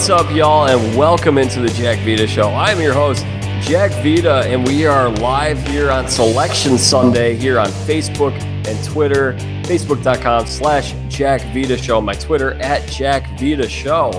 What's up, y'all, and welcome into the Jack Vita Show. I'm your host, Jack Vita, and we are live here on Selection Sunday here on Facebook and Twitter. Facebook.com slash Jack Vita Show, my Twitter at Jack Vita Show.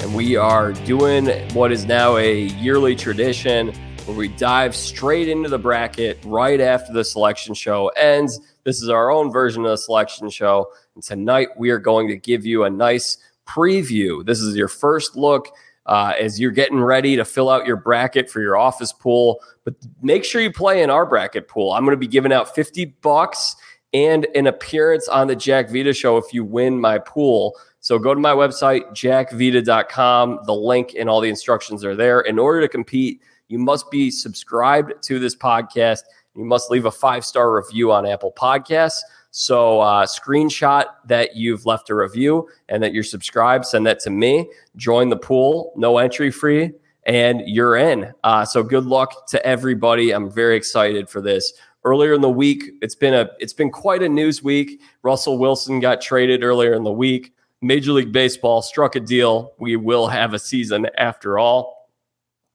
And we are doing what is now a yearly tradition where we dive straight into the bracket right after the selection show ends. This is our own version of the selection show. And tonight we are going to give you a nice preview. This is your first look uh, as you're getting ready to fill out your bracket for your office pool. But make sure you play in our bracket pool. I'm going to be giving out 50 bucks and an appearance on the Jack Vita show if you win my pool. So go to my website, jackvita.com. The link and all the instructions are there. In order to compete, you must be subscribed to this podcast. You must leave a five star review on Apple Podcasts. So, uh, screenshot that you've left a review and that you're subscribed, send that to me. Join the pool, no entry free, and you're in. Uh, so, good luck to everybody. I'm very excited for this. Earlier in the week, it's been a it's been quite a news week. Russell Wilson got traded earlier in the week. Major League Baseball struck a deal. We will have a season after all,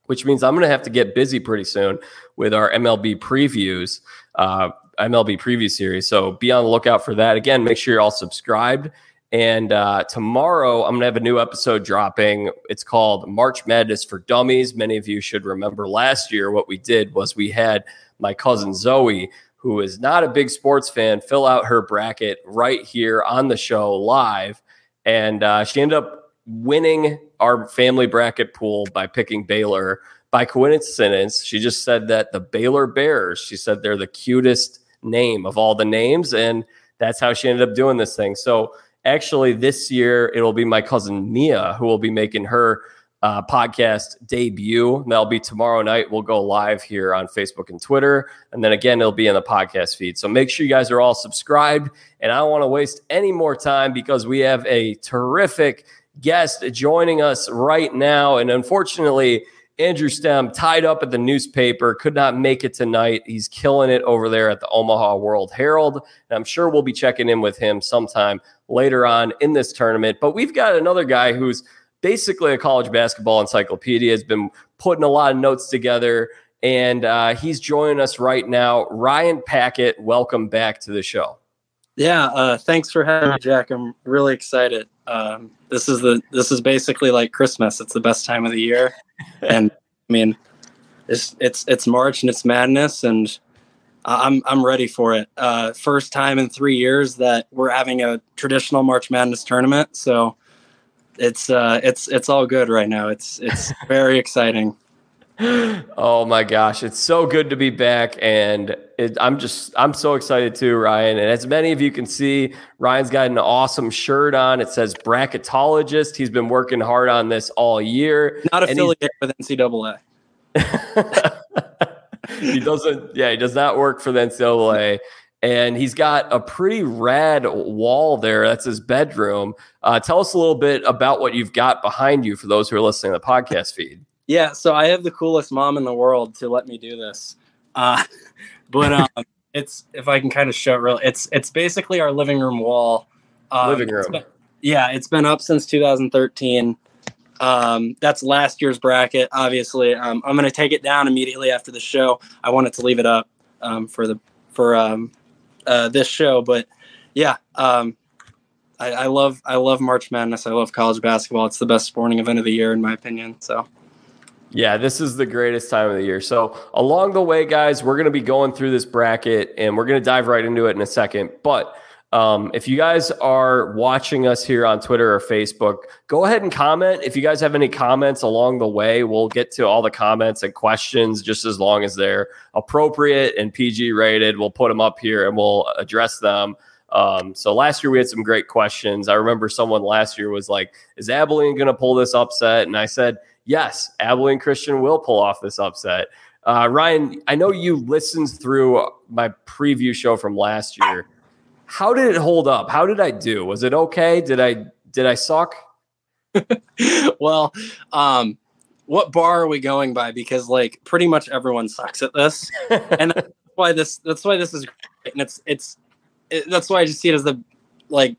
which means I'm going to have to get busy pretty soon with our MLB previews. Uh, MLB preview series. So be on the lookout for that. Again, make sure you're all subscribed. And uh, tomorrow, I'm going to have a new episode dropping. It's called March Madness for Dummies. Many of you should remember last year what we did was we had my cousin Zoe, who is not a big sports fan, fill out her bracket right here on the show live. And uh, she ended up winning our family bracket pool by picking Baylor. By coincidence, she just said that the Baylor Bears, she said they're the cutest name of all the names. And that's how she ended up doing this thing. So actually, this year, it'll be my cousin Mia who will be making her uh, podcast debut. That'll be tomorrow night. We'll go live here on Facebook and Twitter. And then again, it'll be in the podcast feed. So make sure you guys are all subscribed. And I don't want to waste any more time because we have a terrific guest joining us right now. And unfortunately, Andrew Stem tied up at the newspaper, could not make it tonight. He's killing it over there at the Omaha World Herald. And I'm sure we'll be checking in with him sometime later on in this tournament. But we've got another guy who's basically a college basketball encyclopedia, has been putting a lot of notes together. And uh, he's joining us right now. Ryan Packett, welcome back to the show. Yeah, uh, thanks for having me, Jack. I'm really excited. Um, this is the this is basically like Christmas. It's the best time of the year, and I mean, it's it's it's March and it's madness, and I'm I'm ready for it. Uh, first time in three years that we're having a traditional March Madness tournament, so it's uh, it's it's all good right now. It's it's very exciting oh my gosh, it's so good to be back, and it, I'm just I'm so excited too, Ryan. And as many of you can see, Ryan's got an awesome shirt on. It says bracketologist. He's been working hard on this all year. Not affiliated with NCAA. he doesn't. Yeah, he does not work for the NCAA. And he's got a pretty rad wall there. That's his bedroom. Uh, tell us a little bit about what you've got behind you for those who are listening to the podcast feed. Yeah, so I have the coolest mom in the world to let me do this. Uh, but um, it's if I can kind of show it real, it's it's basically our living room wall. Um, living room. It's been, yeah, it's been up since 2013. Um, that's last year's bracket. Obviously, um, I'm going to take it down immediately after the show. I wanted to leave it up um, for the for um, uh, this show, but yeah, um, I, I love I love March Madness. I love college basketball. It's the best sporting event of the year, in my opinion. So. Yeah, this is the greatest time of the year. So, along the way, guys, we're going to be going through this bracket and we're going to dive right into it in a second. But um, if you guys are watching us here on Twitter or Facebook, go ahead and comment. If you guys have any comments along the way, we'll get to all the comments and questions just as long as they're appropriate and PG rated. We'll put them up here and we'll address them. Um, so last year we had some great questions. I remember someone last year was like, "Is Abilene going to pull this upset?" And I said, yes, Abilene Christian will pull off this upset. Uh, Ryan, I know you listened through my preview show from last year. How did it hold up? How did I do? Was it okay? Did I did I suck? well, um, what bar are we going by? Because like pretty much everyone sucks at this, and that's why this that's why this is great. And it's it's it, that's why I just see it as the like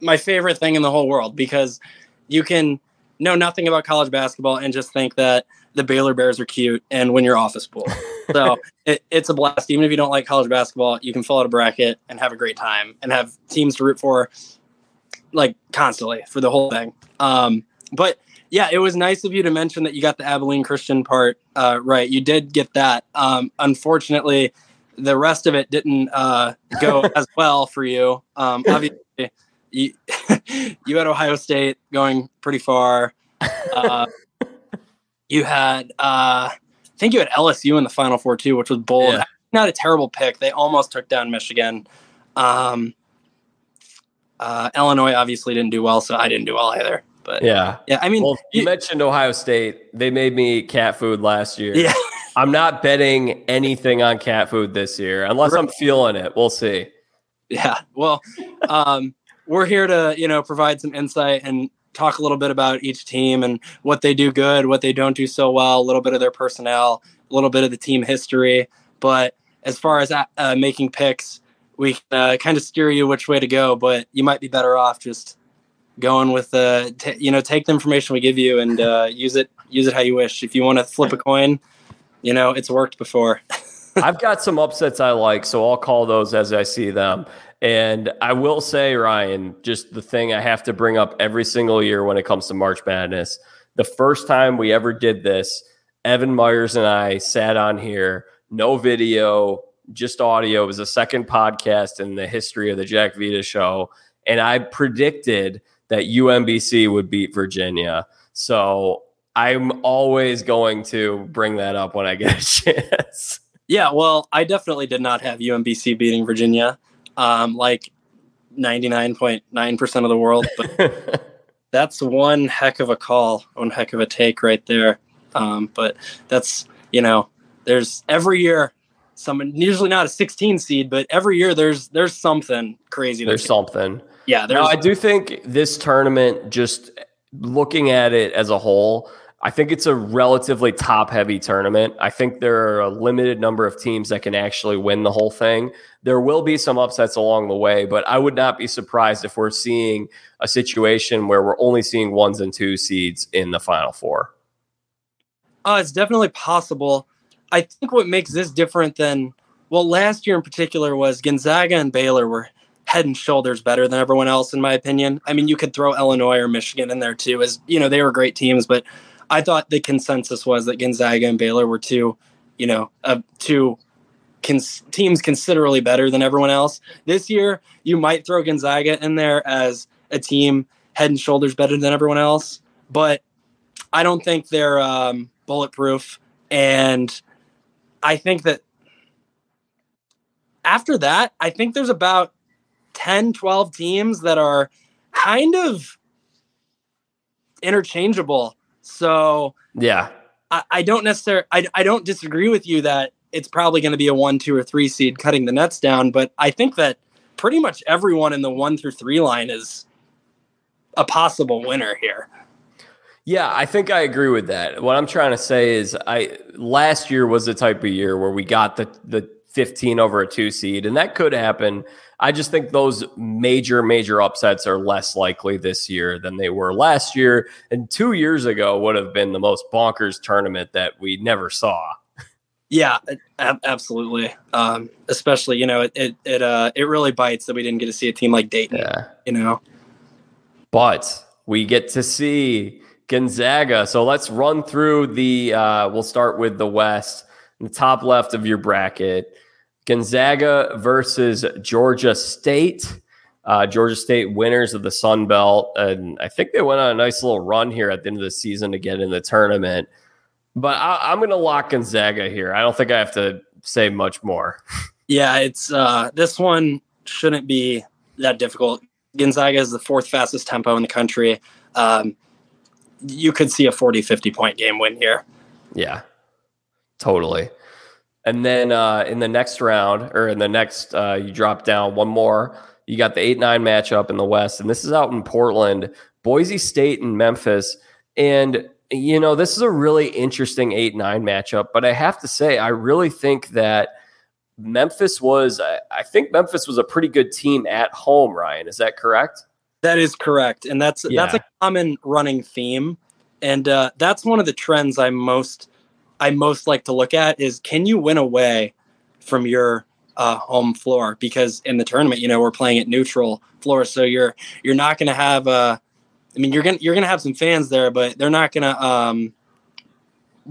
my favorite thing in the whole world because you can know nothing about college basketball and just think that the Baylor Bears are cute and win your office pool. So it, it's a blast. Even if you don't like college basketball, you can fill out a bracket and have a great time and have teams to root for like constantly for the whole thing. Um, but yeah, it was nice of you to mention that you got the Abilene Christian part uh, right. You did get that. Um, unfortunately, the rest of it didn't uh, go as well for you. Um, obviously, you, you had Ohio State going pretty far. Uh, you had, uh, I think you had LSU in the Final Four too, which was bold. Yeah. Not a terrible pick. They almost took down Michigan. Um, uh, Illinois obviously didn't do well, so I didn't do well either. But yeah, yeah. I mean, well, you, you, mentioned Ohio State. They made me cat food last year. Yeah, I'm not betting anything on cat food this year unless. I'm feeling it. We'll see. Yeah. Well, um, we're here to you know provide some insight and talk a little bit about each team and what they do good, what they don't do so well, a little bit of their personnel, a little bit of the team history. But as far as uh, making picks, we uh, kind of steer you which way to go. But you might be better off just going with the, uh, t- you know, take the information we give you and uh, use it use it how you wish. If you want to flip a coin, you know, it's worked before. I've got some upsets I like, so I'll call those as I see them. And I will say, Ryan, just the thing I have to bring up every single year when it comes to March Madness. The first time we ever did this, Evan Myers and I sat on here, no video, just audio. It was the second podcast in the history of the Jack Vita show. And I predicted that UMBC would beat Virginia. So I'm always going to bring that up when I get a chance. Yeah, well, I definitely did not have UMBC beating Virginia, um, like 99.9% of the world. But that's one heck of a call, one heck of a take right there. Um, but that's, you know, there's every year someone usually not a 16 seed, but every year there's there's something crazy. There's something. Yeah. Now I do think this tournament, just looking at it as a whole, I think it's a relatively top heavy tournament. I think there are a limited number of teams that can actually win the whole thing. There will be some upsets along the way, but I would not be surprised if we're seeing a situation where we're only seeing ones and two seeds in the final four. Uh, it's definitely possible. I think what makes this different than, well, last year in particular was Gonzaga and Baylor were head and shoulders better than everyone else, in my opinion. I mean, you could throw Illinois or Michigan in there too, as, you know, they were great teams, but I thought the consensus was that Gonzaga and Baylor were two, you know, uh, two cons- teams considerably better than everyone else. This year, you might throw Gonzaga in there as a team head and shoulders better than everyone else, but I don't think they're um, bulletproof. And I think that after that, I think there's about 10, 12 teams that are kind of interchangeable so yeah, I, I don't necessarily I, I don't disagree with you that it's probably going to be a one, two, or three seed cutting the nets down, but I think that pretty much everyone in the one through three line is a possible winner here. Yeah, I think I agree with that. What I'm trying to say is I last year was the type of year where we got the the 15 over a two seed, and that could happen. I just think those major, major upsets are less likely this year than they were last year. And two years ago would have been the most bonkers tournament that we never saw. Yeah, absolutely. Um, especially, you know, it it it, uh, it really bites that we didn't get to see a team like Dayton. Yeah. You know, but we get to see Gonzaga. So let's run through the. Uh, we'll start with the West, the top left of your bracket. Gonzaga versus Georgia State. Uh, Georgia State winners of the Sun Belt. And I think they went on a nice little run here at the end of the season to get in the tournament. But I, am going to lock Gonzaga here. I don't think I have to say much more. Yeah, it's uh, this one shouldn't be that difficult. Gonzaga is the fourth fastest tempo in the country. Um, you could see a 40, 50 point game win here. Yeah, totally. And then uh, in the next round, or in the next, uh, you drop down one more. You got the 8 9 matchup in the West, and this is out in Portland, Boise State and Memphis. And, you know, this is a really interesting 8 9 matchup, but I have to say, I really think that Memphis was, I think Memphis was a pretty good team at home, Ryan. Is that correct? That is correct. And that's, yeah. that's a common running theme and uh, that's one of the trends I'm most I most like to look at is can you win away from your uh, home floor because in the tournament, you know, we're playing at neutral floor, so you're you're not going to have uh, I mean, you're gonna you're gonna have some fans there, but they're not gonna um,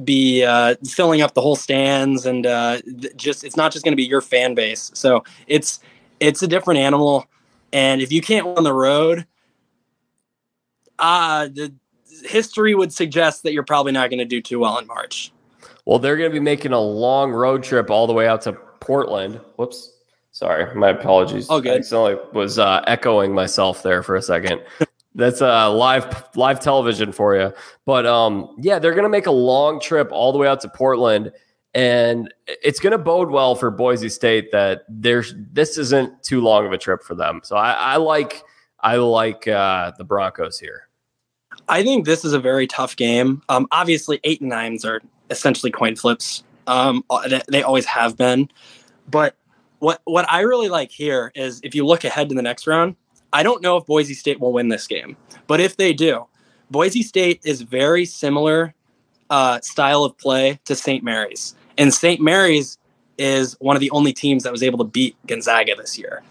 be uh, filling up the whole stands, and uh, just it's not just gonna be your fan base. So it's it's a different animal, and if you can't win the road, uh the history would suggest that you're probably not going to do too well in March. Well, they're going to be making a long road trip all the way out to Portland. Whoops. Sorry, my apologies. Good. I accidentally was uh, echoing myself there for a second. That's uh, live live television for you. But um, yeah, they're going to make a long trip all the way out to Portland, and it's going to bode well for Boise State that there's this isn't too long of a trip for them. So I, I like I like uh, the Broncos here. I think this is a very tough game. Um, obviously, eight and nines are essentially coin flips. Um, they always have been. But what what I really like here is if you look ahead to the next round, I don't know if Boise State will win this game, but if they do, Boise State is very similar uh, style of play to St. Mary's, and St. Mary's is one of the only teams that was able to beat Gonzaga this year.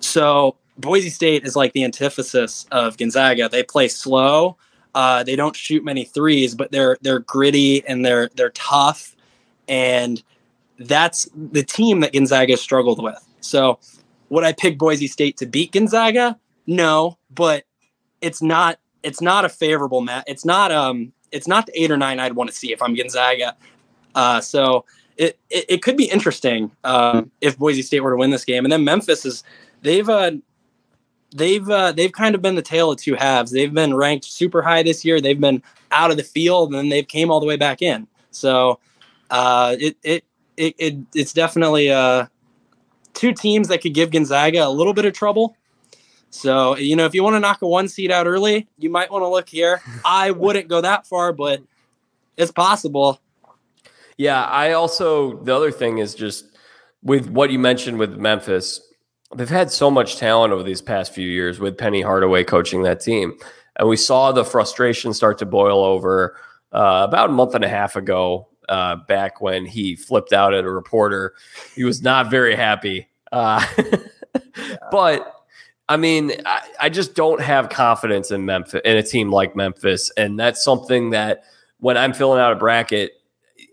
So Boise State is like the antithesis of Gonzaga. They play slow. Uh, they don't shoot many threes, but they're they're gritty and they're they're tough, and that's the team that Gonzaga struggled with. So, would I pick Boise State to beat Gonzaga? No, but it's not it's not a favorable match. It's not um it's not the eight or nine I'd want to see if I'm Gonzaga. Uh, so it, it, it could be interesting um, if Boise State were to win this game, and then Memphis is they've uh, they've uh, they've kind of been the tale of two halves. They've been ranked super high this year. They've been out of the field, and then they've came all the way back in. So uh, it, it it it it's definitely uh, two teams that could give Gonzaga a little bit of trouble. So you know, if you want to knock a one seed out early, you might want to look here. I wouldn't go that far, but it's possible. Yeah, I also the other thing is just with what you mentioned with Memphis they've had so much talent over these past few years with Penny Hardaway coaching that team. And we saw the frustration start to boil over uh, about a month and a half ago, uh, back when he flipped out at a reporter. He was not very happy. Uh, yeah. But I mean, I, I, just don't have confidence in Memphis, in a team like Memphis. And that's something that when I'm filling out a bracket,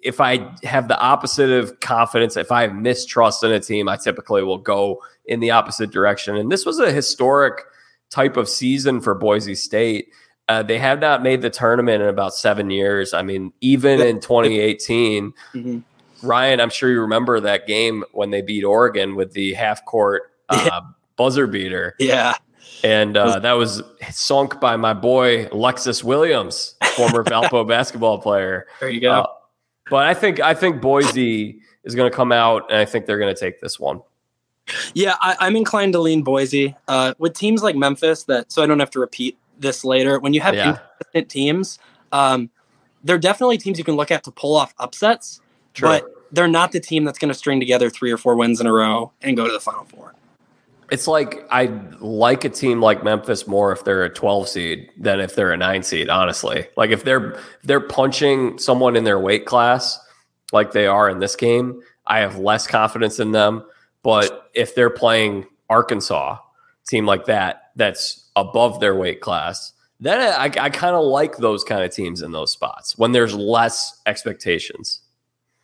if I have the opposite of confidence, if I have mistrust in a team, I typically will go in the opposite direction. And this was a historic type of season for Boise State. Uh, they have not made the tournament in about seven years. I mean, even in 2018, mm-hmm. Ryan, I'm sure you remember that game when they beat Oregon with the half court uh, yeah. buzzer beater. Yeah. And uh, that was sunk by my boy Lexus Williams, former Valpo basketball player. There you go. Uh, but I think I think Boise is going to come out, and I think they're going to take this one. Yeah, I, am inclined to lean Boise. Uh, with teams like Memphis, that so I don't have to repeat this later. When you have yeah. inconsistent teams, um, they're definitely teams you can look at to pull off upsets, True. but they're not the team that's going to string together three or four wins in a row and go to the Final Four. It's like I like a team like Memphis more if they're a 12 seed than if they're a nine seed. Honestly, like if they're if they're punching someone in their weight class like they are in this game, I have less confidence in them but if they're playing Arkansas, team like that, that's above their weight class, then I, I kind of like those kind of teams in those spots when there's less expectations.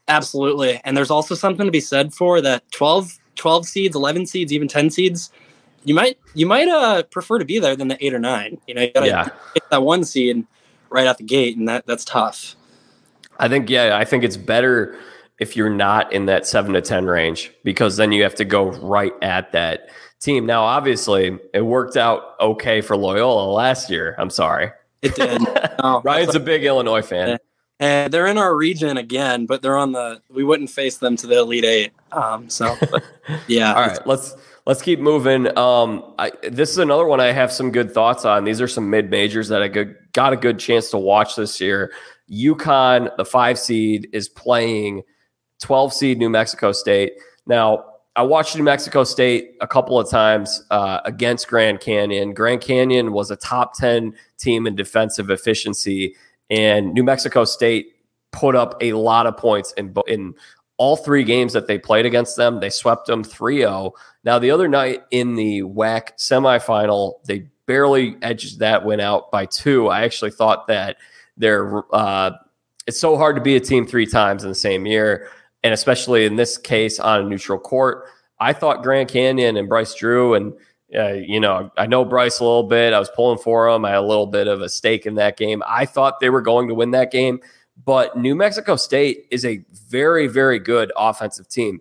Absolutely. And there's also something to be said for that 12, 12 seeds, 11 seeds, even 10 seeds. You might you might uh, prefer to be there than the eight or nine. You know, you gotta yeah. get that one seed right out the gate, and that that's tough. I think yeah, I think it's better if you're not in that seven to 10 range, because then you have to go right at that team. Now, obviously, it worked out okay for Loyola last year. I'm sorry. It did. No, Ryan's a big Illinois fan. And they're in our region again, but they're on the. We wouldn't face them to the Elite Eight. Um, so, yeah. All right, let's let's keep moving. Um, I, this is another one I have some good thoughts on. These are some mid majors that I good, got a good chance to watch this year. UConn, the five seed, is playing 12 seed New Mexico State. Now, I watched New Mexico State a couple of times uh, against Grand Canyon. Grand Canyon was a top 10 team in defensive efficiency and New Mexico State put up a lot of points in in all three games that they played against them. They swept them 3-0. Now the other night in the WAC semifinal, they barely edged that win out by two. I actually thought that they're uh, it's so hard to be a team three times in the same year, and especially in this case on a neutral court. I thought Grand Canyon and Bryce Drew and uh, you know, I know Bryce a little bit. I was pulling for him. I had a little bit of a stake in that game. I thought they were going to win that game, but New Mexico State is a very, very good offensive team.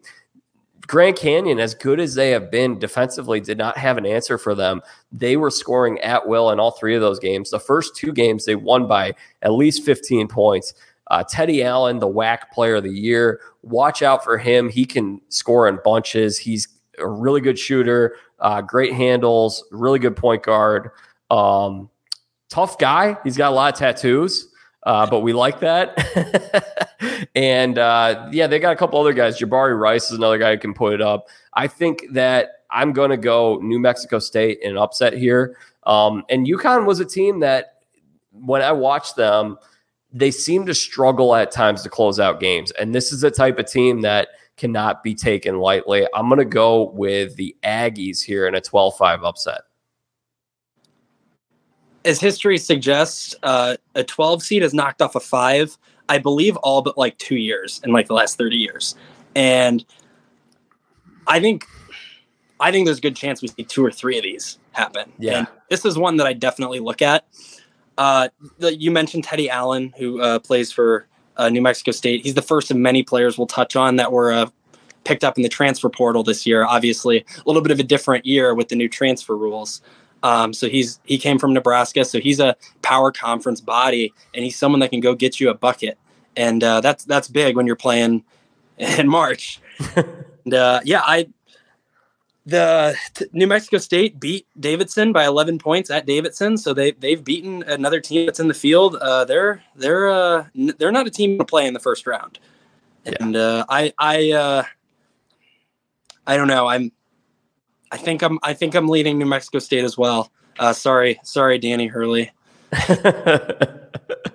Grand Canyon, as good as they have been defensively, did not have an answer for them. They were scoring at will in all three of those games. The first two games, they won by at least 15 points. Uh, Teddy Allen, the WAC player of the year, watch out for him. He can score in bunches. He's a really good shooter, uh, great handles, really good point guard. Um, tough guy. He's got a lot of tattoos, uh, but we like that. and uh, yeah, they got a couple other guys. Jabari Rice is another guy who can put it up. I think that I'm going to go New Mexico State in an upset here. Um, and UConn was a team that when I watched them, they seem to struggle at times to close out games. And this is a type of team that cannot be taken lightly. I'm going to go with the Aggies here in a 12 5 upset. As history suggests, uh, a 12 seed has knocked off a five, I believe, all but like two years in like the last 30 years. And I think. I think there's a good chance we see two or three of these happen. Yeah. And this is one that I definitely look at. Uh, the, you mentioned Teddy Allen, who uh, plays for uh, New Mexico State. He's the first of many players we'll touch on that were uh, picked up in the transfer portal this year. Obviously, a little bit of a different year with the new transfer rules. Um, so he's he came from Nebraska, so he's a power conference body, and he's someone that can go get you a bucket, and uh, that's that's big when you're playing in March. and, uh, yeah, I the t- New Mexico State beat Davidson by 11 points at Davidson, so they they've beaten another team that's in the field. Uh, they're they're uh, n- they're not a team to play in the first round, Yeah. and uh, I I uh, I don't know. I'm I think I'm I think I'm leading New Mexico State as well. Uh, sorry, sorry, Danny Hurley.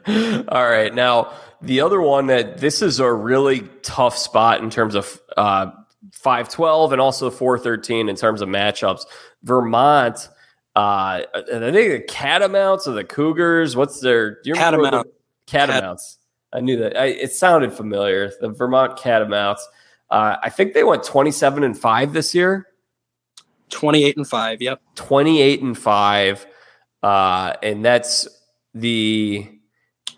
All right. Now, the other one that this is a really tough spot in terms of uh, 512 and also 413 in terms of matchups. Vermont, uh, I think the Catamounts or the Cougars. What's their do you Catamount. the- Catamounts. I knew that. I, it sounded familiar. The Vermont Catamounts. Uh, I think they went 27 and 5 this year. 28 and 5. Yep. 28 and 5. Uh, and that's the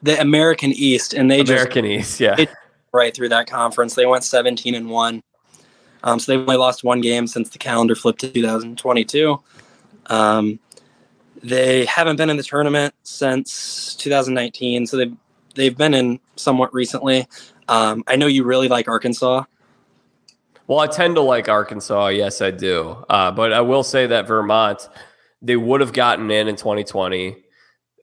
The American East and they just American East. Yeah. it- right through that conference. They went 17 and 1. Um, so they've only lost one game since the calendar flipped to 2022. Um, they haven't been in the tournament since 2019, so they've they've been in somewhat recently. Um, I know you really like Arkansas. Well, I tend to like Arkansas. Yes, I do. Uh, but I will say that Vermont, they would have gotten in in 2020.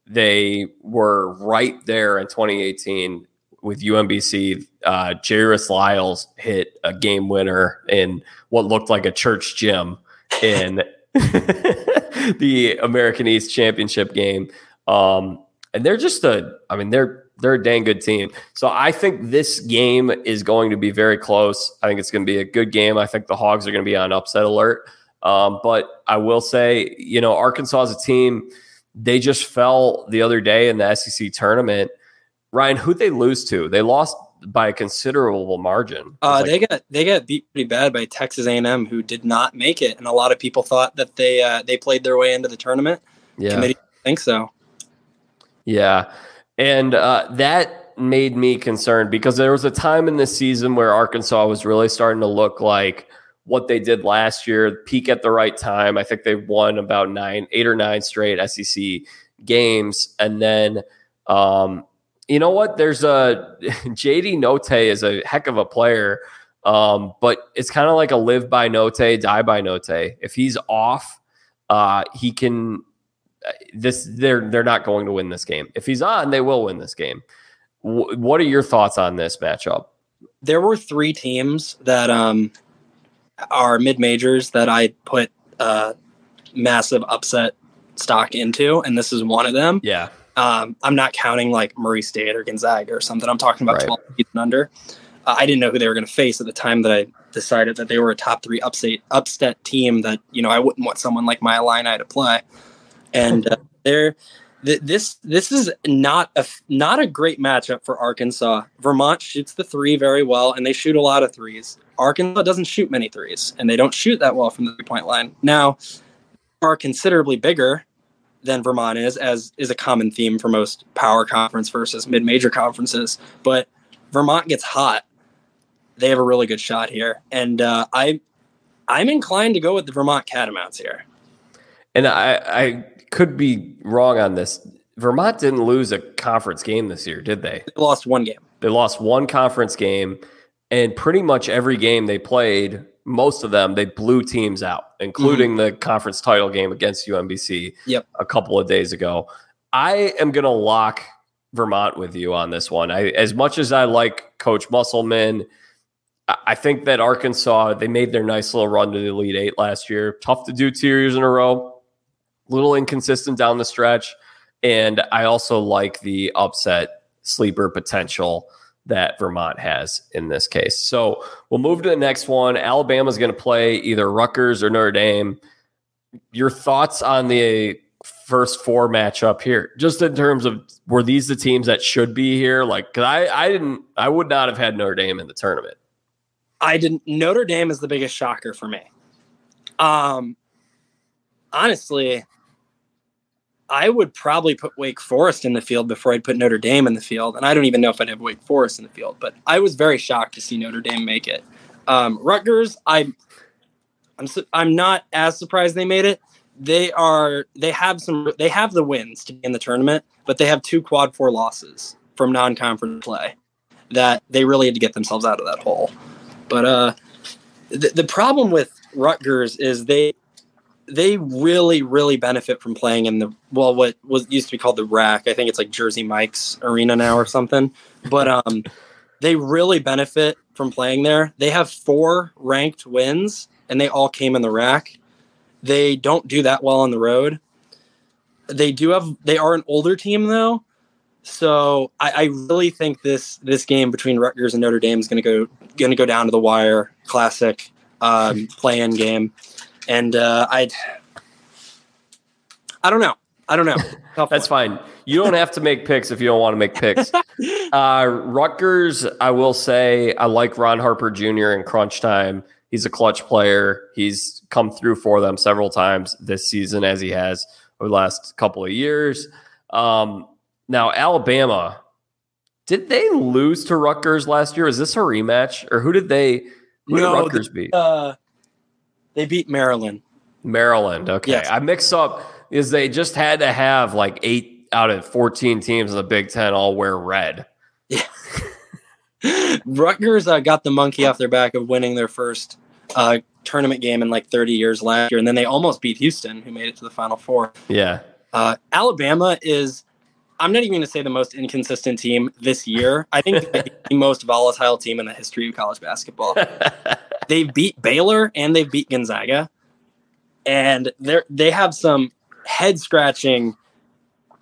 They were right there in 2018 with UMBC. Uh, Jairus Lyles hit a game winner in what looked like a church gym in the American East Championship game. Um, and they're just a, I mean, they're they're a dang good team. So I think this game is going to be very close. I think it's going to be a good game. I think the Hogs are going to be on upset alert. Um, but I will say, you know, Arkansas is a team. They just fell the other day in the SEC tournament. Ryan, who'd they lose to? They lost by a considerable margin. Uh, like- they got they got beat pretty bad by Texas A&M, who did not make it, and a lot of people thought that they uh, they played their way into the tournament. yeah. Committee didn't think so. Yeah. And uh, that made me concerned because there was a time in this season where Arkansas was really starting to look like what they did last year, peak at the right time. I think they won about nine, eight or nine straight SEC games. And then, um, you know what? There's a JD Notae is a heck of a player. Um, but it's kind of like a live by Notae, die by Notae. If he's off, uh, he can this they're they're not going to win this game. If he's on, they will win this game. W- what are your thoughts on this matchup? There were three teams that um, are mid majors that I put uh, massive upset stock into, and this is one of them. Yeah, Um, I'm not counting like Murray State or Gonzaga or something. I'm talking about Right. 12 feet and under. Uh, I didn't know who they were going to face at the time that I decided that they were a top three upstate upset team that you know I wouldn't want someone like my Illini to play. And uh, they're th- this this is not a not a great matchup for Arkansas. Vermont shoots the three very well, and they shoot a lot of threes. Arkansas doesn't shoot many threes, and they don't shoot that well from the three point line. Now, are considerably bigger than Vermont is, as is a common theme for most power conference versus mid major conferences. But Vermont gets hot. They have a really good shot here, and uh, I I'm inclined to go with the Vermont Catamounts here. And I, I could be wrong on this. Vermont didn't lose a conference game this year, did they? They lost one game. They lost one conference game, and pretty much every game they played, most of them, they blew teams out, including mm-hmm. the conference title game against UMBC Yep. a couple of days ago. I am going to lock Vermont with you on this one. I, as much as I like Coach Musselman, I- I think that Arkansas, they made their nice little run to the Elite Eight last year. Tough to do two years in a row, little inconsistent down the stretch. And I also like the upset sleeper potential that Vermont has in this case. So we'll move to the next one. Alabama's going to play either Rutgers or Notre Dame. Your thoughts on the first four matchup here, just in terms of were these the teams that should be here? Like, cause I, I didn't, I would not have had Notre Dame in the tournament. I didn't. Notre Dame is the biggest shocker for me. Um, honestly, I would probably put Wake Forest in the field before I'd put Notre Dame in the field, and I don't even know if I'd have Wake Forest in the field. But I was very shocked to see Notre Dame make it. Um, Rutgers, I'm su- I'm not as surprised they made it. They are they have some they have the wins to be in the tournament, but they have two quad four losses from non-conference play that they really had to get themselves out of that hole. But uh, the, the problem with Rutgers is they they really really benefit from playing in the well what was used to be called the RAC. I think it's like Jersey Mike's arena now or something. But um, they really benefit from playing there. They have four ranked wins, and they all came in the RAC. They don't do that well on the road. They do have. They are an older team though, so I, I really think this this game between Rutgers and Notre Dame is going to go going to go down to the wire. Classic um, play-in game, and uh, I I don't know. I don't know. That's one. fine. You don't have to make picks if you don't want to make picks. Uh, Rutgers, I will say, I like Ron Harper Jr. in crunch time. He's a clutch player. He's come through for them several times this season, as he has over the last couple of years. Um, now, Alabama, did they lose to Rutgers last year? Is this a rematch, or who did they? Who No, did Rutgers beat? Uh, they beat Maryland. Maryland. Okay, Yes. I mix up is they just had to have like eight out of fourteen teams in the Big Ten all wear red. Yeah. Rutgers uh, got the monkey off their back of winning their first uh, tournament game in like 30 years last year, and then they almost beat Houston, who made it to the Final Four. Yeah, Uh, Alabama is, I'm not even going to say the most inconsistent team this year. I think the most volatile team in the history of college basketball. they beat Baylor and they've beat Gonzaga, and they they have some head scratching,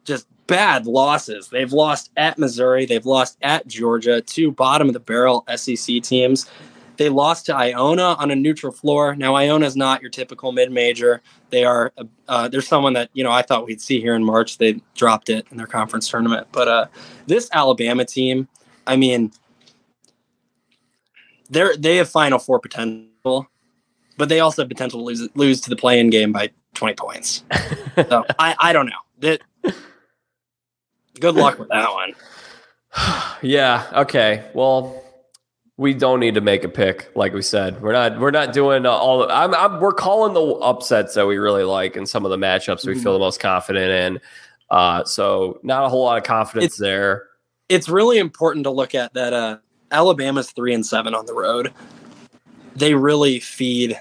just bad losses. They've lost at Missouri, they've lost at Georgia, two bottom of the barrel SEC teams. They lost to Iona on a neutral floor. Now Iona is not your typical mid major. They are uh, there's someone that you know I thought we'd see here in March. They dropped it in their conference tournament, but uh, this Alabama team, I mean, they're they have Final Four potential, but they also have potential to lose lose to the play-in game by 20 points. So I I don't know. That good luck with that one. yeah. Okay. Well, we don't need to make a pick, like we said. We're not. We're not doing uh, all. I'm, I'm. We're calling the upsets that we really like and some of the matchups we feel the most confident in. Uh, so not a whole lot of confidence It's- there. It's really important to look at that. Uh, Alabama's three and seven on the road. They really feed.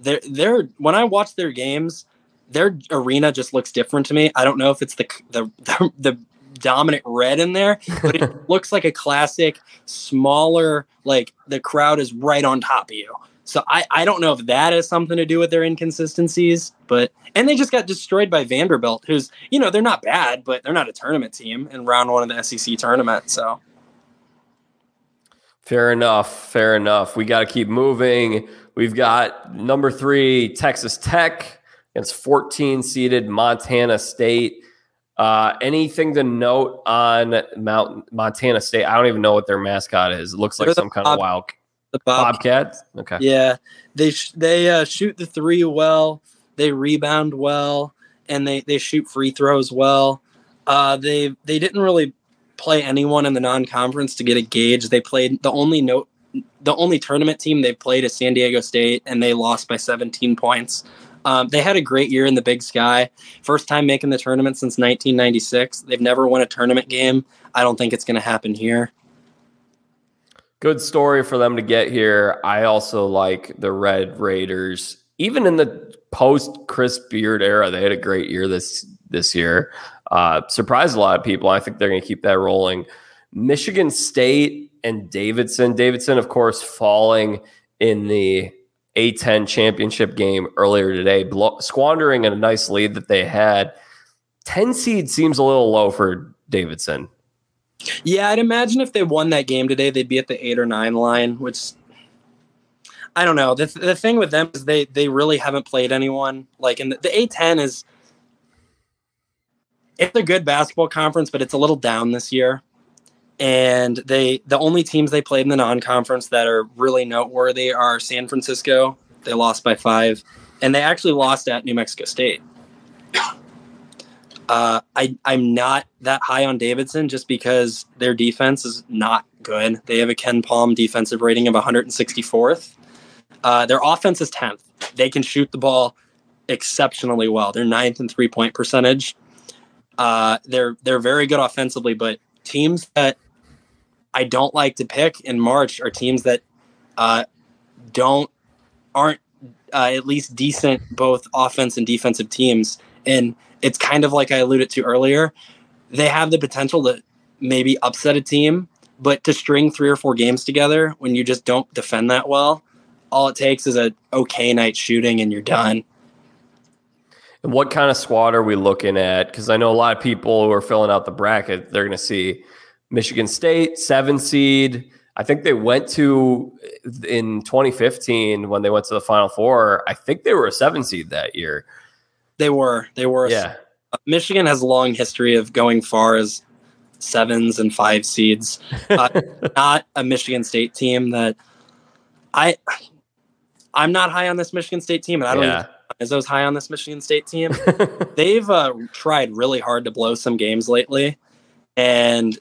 They're, they're when I watch their games, their arena just looks different to me. I don't know if it's the the the, the dominant red in there, but it looks like a classic, smaller. Like the crowd is right on top of you. So I, I don't know if that has something to do with their inconsistencies, but and they just got destroyed by Vanderbilt, who's you know they're not bad, but they're not a tournament team in round one of the SEC tournament. So fair enough, fair enough. We got to keep moving. We've got number three Texas Tech against 14 seeded Montana State. Uh, anything to note on Mount Montana State? I don't even know what their mascot is. It looks like some kind of wild the Bobcats. Okay. Yeah, they sh- they uh, shoot the three well. They rebound well, and they they shoot free throws well. Uh, they they didn't really play anyone in the non-conference to get a gauge. They played the only note the only tournament team they played is San Diego State, and they lost by 17 points. Um, they had a great year in the Big Sky. First time making the tournament since 1996. They've never won a tournament game. I don't think it's going to happen here good story for them to get here. I also like the Red Raiders. Even in the post Chris Beard era, they had a great year this this year. Uh, surprised a lot of people. I think they're going to keep that rolling. Michigan State and Davidson. Davidson, of course, falling in the A10 championship game earlier today, squandering a nice lead that they had. 10 seed seems a little low for Davidson. Yeah, I'd imagine if they won that game today, they'd be at the eight or nine line, which I don't know. The, the thing with them is they they really haven't played anyone. Like in the, the A10 is it's a good basketball conference, but it's a little down this year. And they the only teams they played in the non-conference that are really noteworthy are San Francisco. They lost by five, and they actually lost at New Mexico State. Uh, I I'm not that high on Davidson just because their defense is not good. They have a KenPom defensive rating of 164th. Uh, their offense is 10th. They can shoot the ball exceptionally well. They're ninth in three point percentage. Uh, they're they're very good offensively, but teams that I don't like to pick in March are teams that uh, don't aren't uh, at least decent both offense and defensive teams. And it's kind of like I alluded to earlier. They have the potential to maybe upset a team, but to string three or four games together when you just don't defend that well, all it takes is a okay night shooting and you're done. And what kind of squad are we looking at? Because I know a lot of people who are filling out the bracket, they're going to see Michigan State, seven seed. I think they went to in 2015 when they went to the Final Four. I think they were a seven seed that year. They were. They were. Yeah. Michigan has a long history of going far as sevens and five seeds. Uh, not a Michigan State team that I. I'm not high on this Michigan State team, and I don't. Yeah. Is those high on this Michigan State team? They've uh, tried really hard to blow some games lately, and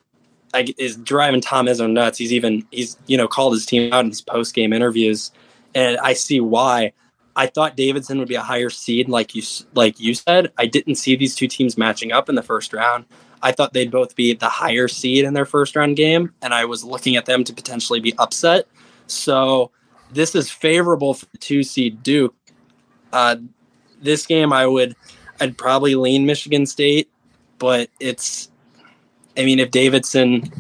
I, is driving Tom Izzo nuts. He's even he's you know called his team out in his post game interviews, and I see why. I thought Davidson would be a higher seed, like you like you said. I didn't see these two teams matching up in the first round. I thought they'd both be the higher seed in their first round game, and I was looking at them to potentially be upset. So this is favorable for two seed Duke. Uh, this game, I would, I'd probably lean Michigan State, but it's, I mean, if Davidson,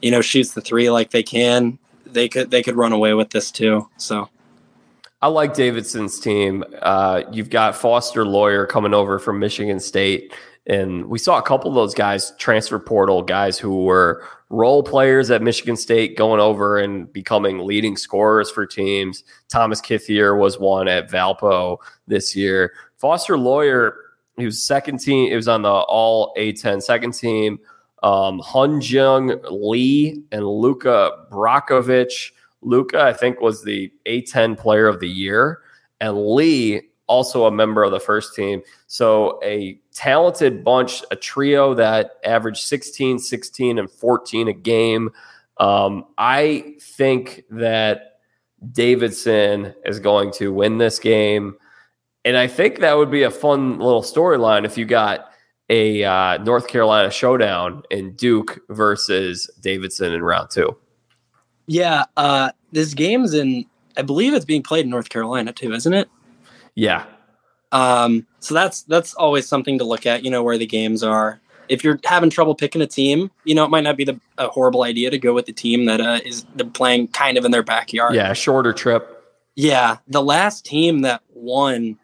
you know, shoots the three like they can, they could they could run away with this too. So I like Davidson's team. Uh, you've got Foster Loyer coming over from Michigan State. And we saw a couple of those guys, transfer portal guys who were role players at Michigan State going over and becoming leading scorers for teams. Thomas Kithier was one at Valpo this year. Foster Loyer, he was second team. It was on the all A10 second team. Um, Hyunjung Lee and Luka Brajkovic Luka, I think, was the A10 player of the year, and Lee, also a member of the first team. So a talented bunch, a trio that averaged 16, 16, and 14 a game. Um, I think that Davidson is going to win this game. And I think that would be a fun little storyline if you got a uh, North Carolina showdown in Duke versus Davidson in round two. Yeah, uh, this game's in. I believe it's being played in North Carolina too, isn't it? Yeah. Um, so that's that's always something to look at. You know where the games are. If you're having trouble picking a team, you know it might not be the, a horrible idea to go with the team that uh, is playing kind of in their backyard. Yeah, shorter trip. Yeah, the last team that won,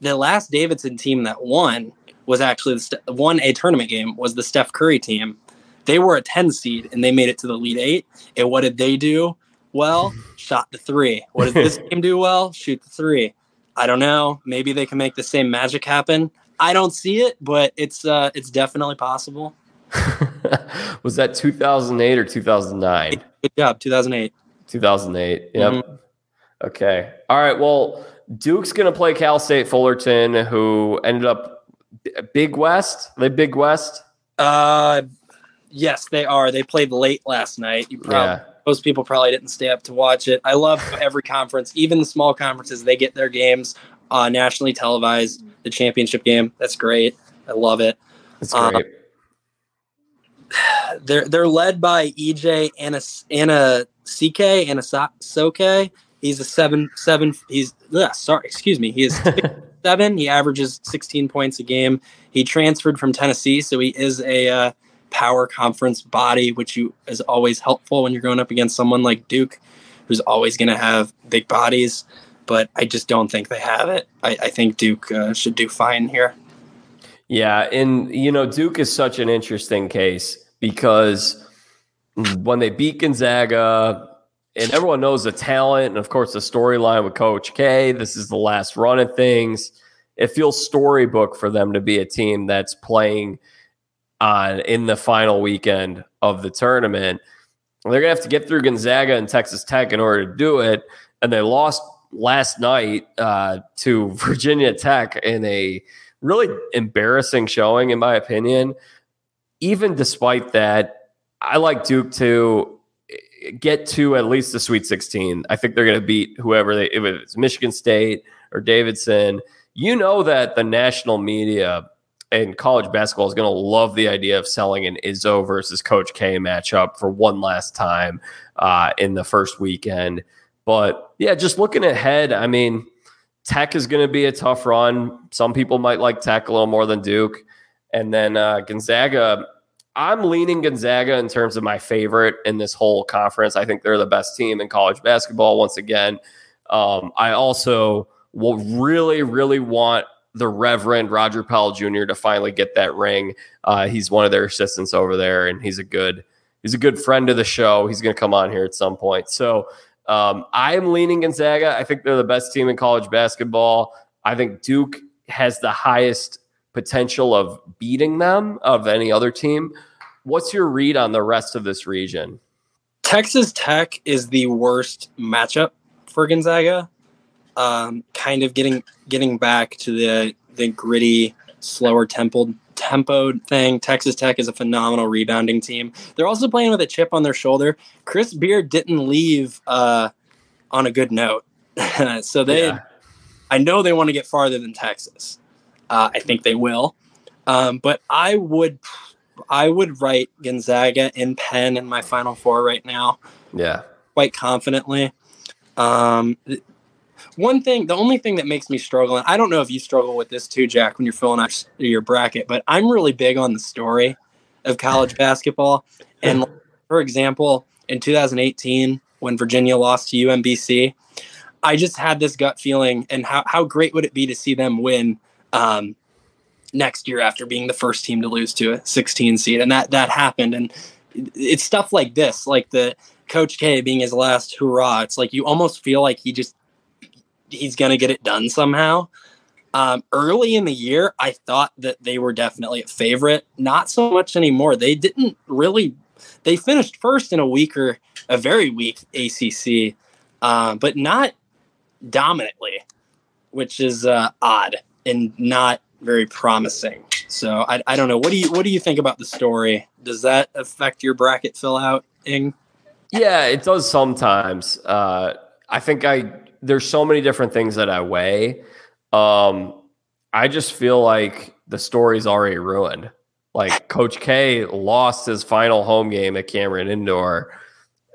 the last Davidson team that won was actually the won a tournament game was the Steph Curry team. They were a 10 seed and they made it to the Elite Eight. And what did they do? Well, shot the three. What does this team do well? Shoot the three. I don't know. Maybe they can make the same magic happen. I don't see it, but it's uh, it's definitely possible. was that 2008 or 2009? Good job, 2008. 2008. Yep. Mm-hmm. Okay. All right. Well, Duke's going to play Cal State Fullerton, who ended up Big West. They Big West. Uh, yes, they are. They played late last night. You probably. Yeah. Most people probably didn't stay up to watch it. I love every conference, even the small conferences. They get their games uh, nationally televised. The championship game, that's great. I love it. That's great. Um, they're they're led by EJ Anna Anna CK Anosike. He's a seven seven. He's ugh, sorry, excuse me. He is seven. He averages sixteen points a game. He transferred from Tennessee, so he is a uh, power conference body, which you is always helpful when you're going up against someone like Duke, who's always going to have big bodies. But I just don't think they have it. I, I think Duke uh, should do fine here. Yeah, and you know Duke is such an interesting case because when they beat Gonzaga, and everyone knows the talent, and of course the storyline with Coach K. This is the last run of things. It feels storybook for them to be a team that's playing in the final weekend of the tournament. They're gonna have to get through Gonzaga and Texas Tech in order to do it, and they lost last night uh, to Virginia Tech in a really embarrassing showing, in my opinion. Even despite that, I like Duke to get to at least the Sweet 16. I think they're going to beat whoever they, if it's Michigan State or Davidson. You know that the national media and college basketball is going to love the idea of selling an Izzo versus Coach K matchup for one last time uh, in the first weekend. But yeah, just looking ahead, I mean, Tech is going to be a tough run. Some people might like Tech a little more than Duke. And then uh, Gonzaga, I'm leaning Gonzaga in terms of my favorite in this whole conference. I think they're the best team in college basketball once again. Um, I also will really, really want the Reverend Roger Powell Jr. to finally get that ring. Uh, he's one of their assistants over there, and he's a good he's a good friend of the show. He's going to come on here at some point. So um, I'm leaning Gonzaga. I think they're the best team in college basketball. I think Duke has the highest potential of beating them of any other team. What's your read on the rest of this region? Texas Tech is the worst matchup for Gonzaga. Um, kind of getting getting back to the the gritty, slower tempo tempo thing. Texas Tech is a phenomenal rebounding team. They're also playing with a chip on their shoulder. Chris Beard didn't leave uh, on a good note, so they. Yeah. I know they want to get farther than Texas. Uh, I think they will. Um, but I would I would write Gonzaga in pen in my final four right now. Yeah. Quite confidently. Um, one thing, the only thing that makes me struggle, and I don't know if you struggle with this too, Jack, when you're filling out your bracket, but I'm really big on the story of college basketball. And for example, in 2018, when Virginia lost to UMBC, I just had this gut feeling, and how, how great would it be to see them win um, next year after being the first team to lose to a 16 seed, and that that happened. And it's stuff like this, like the Coach K being his last hurrah. It's like you almost feel like he just he's gonna get it done somehow. Um, early in the year, I thought that they were definitely a favorite. Not so much anymore. They didn't really. They finished first in a weaker, a very weak ACC, uh, but not dominantly, which is uh, odd and not very promising. So I, I don't know. What do you what do you think about the story? Does that affect your bracket fill out, Ing? Yeah, it does sometimes. Uh, I think I there's so many different things that I weigh. Um, I just feel like the story's already ruined. Like Coach K lost his final home game at Cameron Indoor.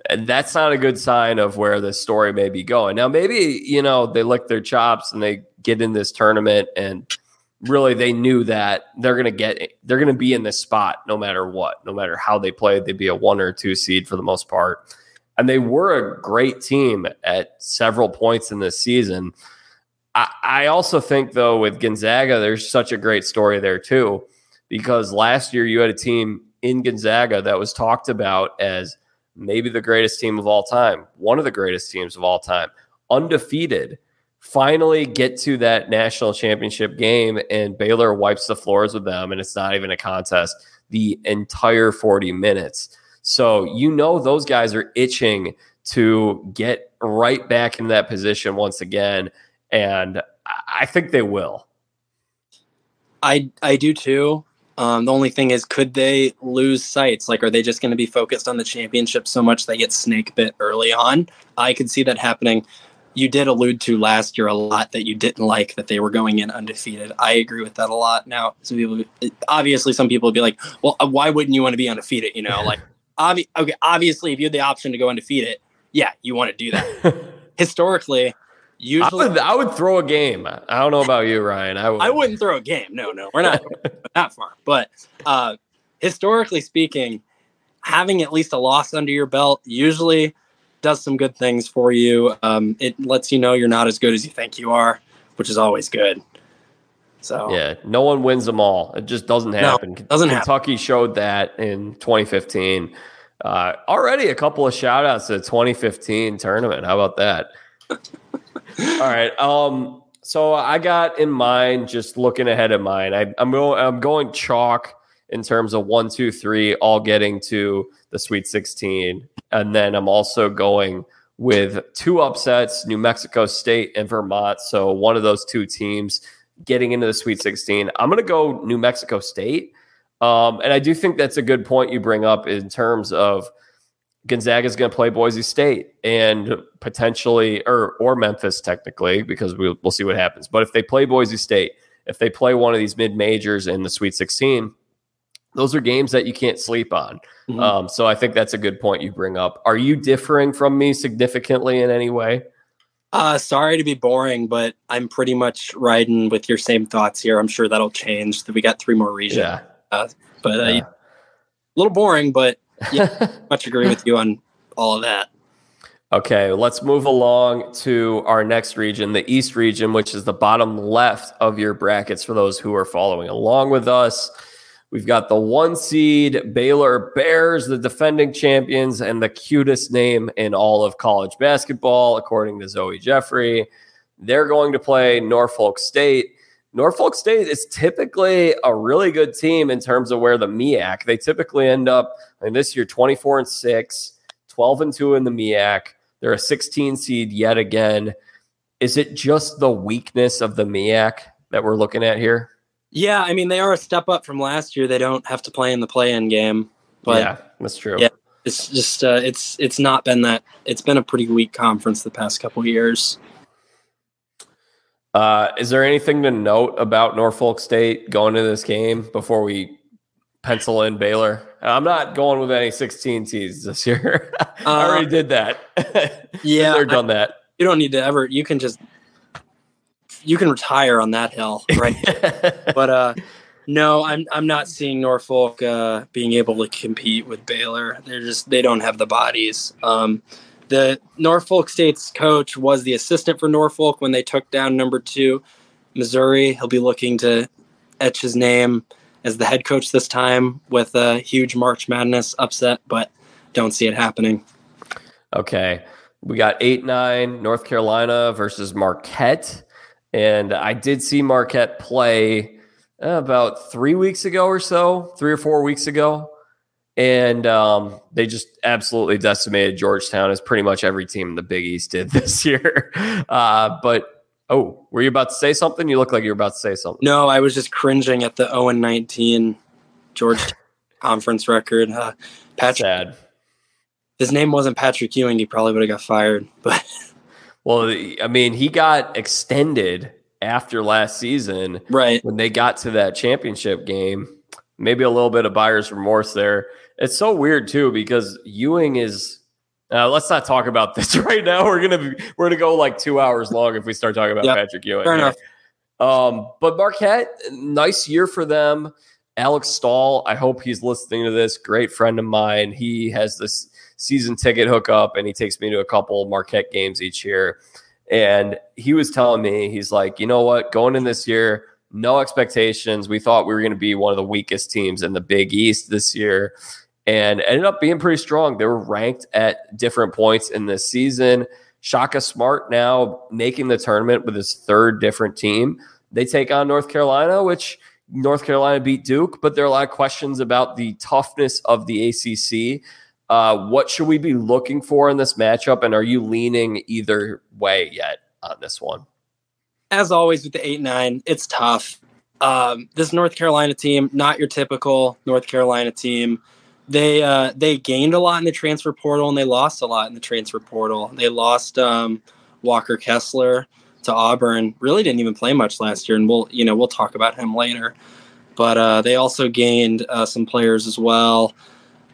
And that's not a good sign of where the story may be going. Now, maybe, you know, they lick their chops and they get in this tournament and really they knew that they're going to get they're going to be in this spot no matter what no matter how they play they'd be a one or two seed for the most part and they were a great team at several points in this season. I, I also think, though, with Gonzaga, there's such a great story there, too, because last year you had a team in Gonzaga that was talked about as maybe the greatest team of all time, one of the greatest teams of all time, undefeated. Finally, get to that national championship game, and Baylor wipes the floors with them, and it's not even a contest the entire 40 minutes. So, you know, those guys are itching to get right back in that position once again. And I think they will. I I do too. Um, the only thing is, could they lose sights? Like, are they just going to be focused on the championship so much they get snake bit early on? I could see that happening. You did allude to last year a lot that you didn't like that they were going in undefeated. I agree with that a lot. Now, some people, obviously, some people would be like, "Well, why wouldn't you want to be undefeated?" You know, like, obvi- okay, obviously, if you had the option to go undefeated, yeah, you want to do that. Historically, Usually, I would, I would, throw a game. I don't know about you, Ryan. I, would. I wouldn't throw a game. No, no, we're not that far. But uh, historically speaking, having at least a loss under your belt usually does some good things for you. Um, it lets you know you're not as good as you think you are, which is always good. So yeah, no one wins them all. It just doesn't happen. No, doesn't Kentucky happen. showed that in 2015. Uh, already a couple of shout outs to the 2015 tournament. How about that? All right. Um, so I got in mind just looking ahead of mine. I, am going. I'm going chalk in terms of one, two, three, all getting to the Sweet 16, and then I'm also going with two upsets: New Mexico State and Vermont. So one of those two teams getting into the Sweet 16. I'm going to go New Mexico State, um, and I do think that's a good point you bring up in terms of Gonzaga is going to play Boise State and potentially, or or Memphis technically, because we'll we'll see what happens. But if they play Boise State, if they play one of these mid majors in the Sweet 16, those are games that you can't sleep on. Mm-hmm. Um, so I think that's a good point you bring up. Are you differing from me significantly in any way? Uh, sorry to be boring, but I'm pretty much riding with your same thoughts here. I'm sure that'll change. We got three more regions, yeah. uh, but uh, yeah. a little boring, but yeah, much agree with you on all of that. Okay, let's move along to our next region, the East region, which is the bottom left of your brackets for those who are following along with us. We've got the one seed Baylor Bears, the defending champions, and the cutest name in all of college basketball, according to Zoe Jeffrey. They're going to play Norfolk State. Norfolk State is typically a really good team in terms of where the MEAC. They typically end up, I mean, this year 24 and 6, 12 and 2 in the MEAC. They're a 16 seed yet again. Is it just the weakness of the MEAC that we're looking at here? Yeah, I mean they are a step up from last year. They don't have to play in the play-in game. But yeah, that's true. Yeah, it's just uh, it's it's not been that. It's been a pretty weak conference the past couple years. Uh, is there anything to note about Norfolk State going to this game before we pencil in Baylor? I'm not going with any 16 tees this year. I already uh, did that. yeah, done I, that. You don't need to ever. You can just you can retire on that hill, right? but uh, no, I'm I'm not seeing Norfolk uh, being able to compete with Baylor. They're just they don't have the bodies. Um, the Norfolk State's coach was the assistant for Norfolk when they took down number two, Missouri. He'll be looking to etch his name as the head coach this time with a huge March Madness upset, but don't see it happening. Okay. We got 8 9 North Carolina versus Marquette. And I did see Marquette play uh, about three weeks ago or so, three or four weeks ago and um, they just absolutely decimated Georgetown, as pretty much every team in the Big East did this year. Uh, but oh, were you about to say something? You look like you were about to say something. No, I was just cringing at the 0 and 19 Georgetown conference record. Uh, Patrick, Sad. His name wasn't Patrick Ewing. He probably would have got fired. But well, I mean, he got extended after last season, right? When they got to that championship game, maybe a little bit of buyer's remorse there. It's so weird too because Ewing is. Uh, let's not talk about this right now. We're gonna be, we're gonna go like two hours long if we start talking about yep. Patrick Ewing. Fair enough. Um, but Marquette, nice year for them. Alex Stahl, I hope he's listening to this. Great friend of mine. He has this season ticket hookup and he takes me to a couple Marquette games each year. And he was telling me, he's like, you know what, going in this year, no expectations. We thought we were going to be one of the weakest teams in the Big East this year and ended up being pretty strong. They were ranked at different points in this season. Shaka Smart now making the tournament with his third different team. They take on North Carolina, which North Carolina beat Duke, but there are a lot of questions about the toughness of the ACC. Uh, what should we be looking for in this matchup? And are you leaning either way yet on this one? As always with the 8 9, it's tough. Um, this North Carolina team, not your typical North Carolina team. They uh, they gained a lot in the transfer portal and they lost a lot in the transfer portal. They lost um, Walker Kessler to Auburn. Really didn't even play much last year, and we'll you know we'll talk about him later. But uh, they also gained uh, some players as well.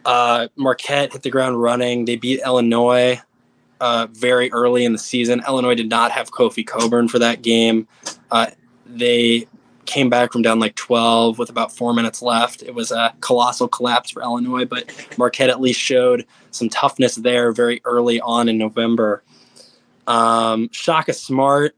Uh, Marquette hit the ground running. They beat Illinois uh, very early in the season. Illinois did not have Kofi Cockburn for that game. Uh, they came back from down like 12 with about four minutes left. It was a colossal collapse for Illinois, but Marquette at least showed some toughness there very early on in November. Um, Shaka Smart,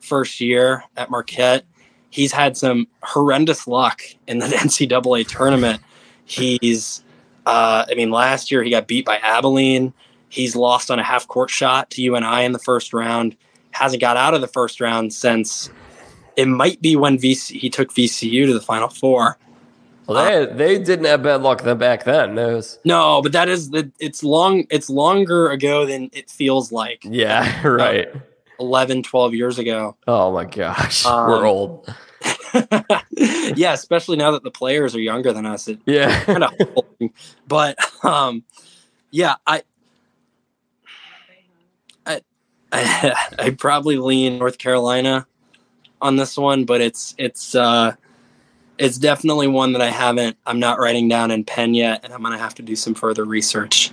first year at Marquette, he's had some horrendous luck in the NCAA tournament. He's, uh, I mean, last year he got beat by Abilene. He's lost on a half court shot to UNI in the first round. Hasn't got out of the first round since it might be when VC, he took VCU to the Final Four. Well, they, uh, they didn't have bad luck then back then. Was... No, but that is the it's long it's longer ago than it feels like. Yeah, right. 11, 12 years ago. Oh my gosh, um, we're old. yeah, especially now that the players are younger than us. It, yeah, kind of. But um, yeah, I, I, I, I probably lean North Carolina on this one, but it's it's uh, it's definitely one that I haven't. I'm not writing down in pen yet, and I'm gonna have to do some further research.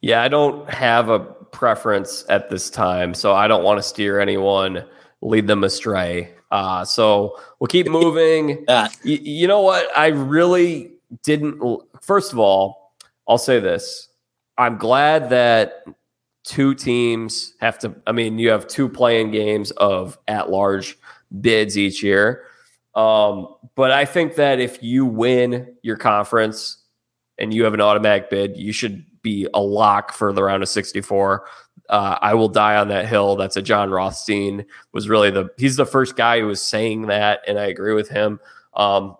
Yeah, I don't have a preference at this time, so I don't want to steer anyone, lead them astray. Uh, so we'll keep moving. y- you know what? I really didn't. First of all, I'll say this: I'm glad that two teams have to. I mean, you have two playing games of at large bids each year. Um, but I think that if you win your conference and you have an automatic bid, you should be a lock for the round of 64. Uh, I will die on that hill. That's a Jon Rothstein was really the he's the first guy who was saying that, and I agree with him. Um,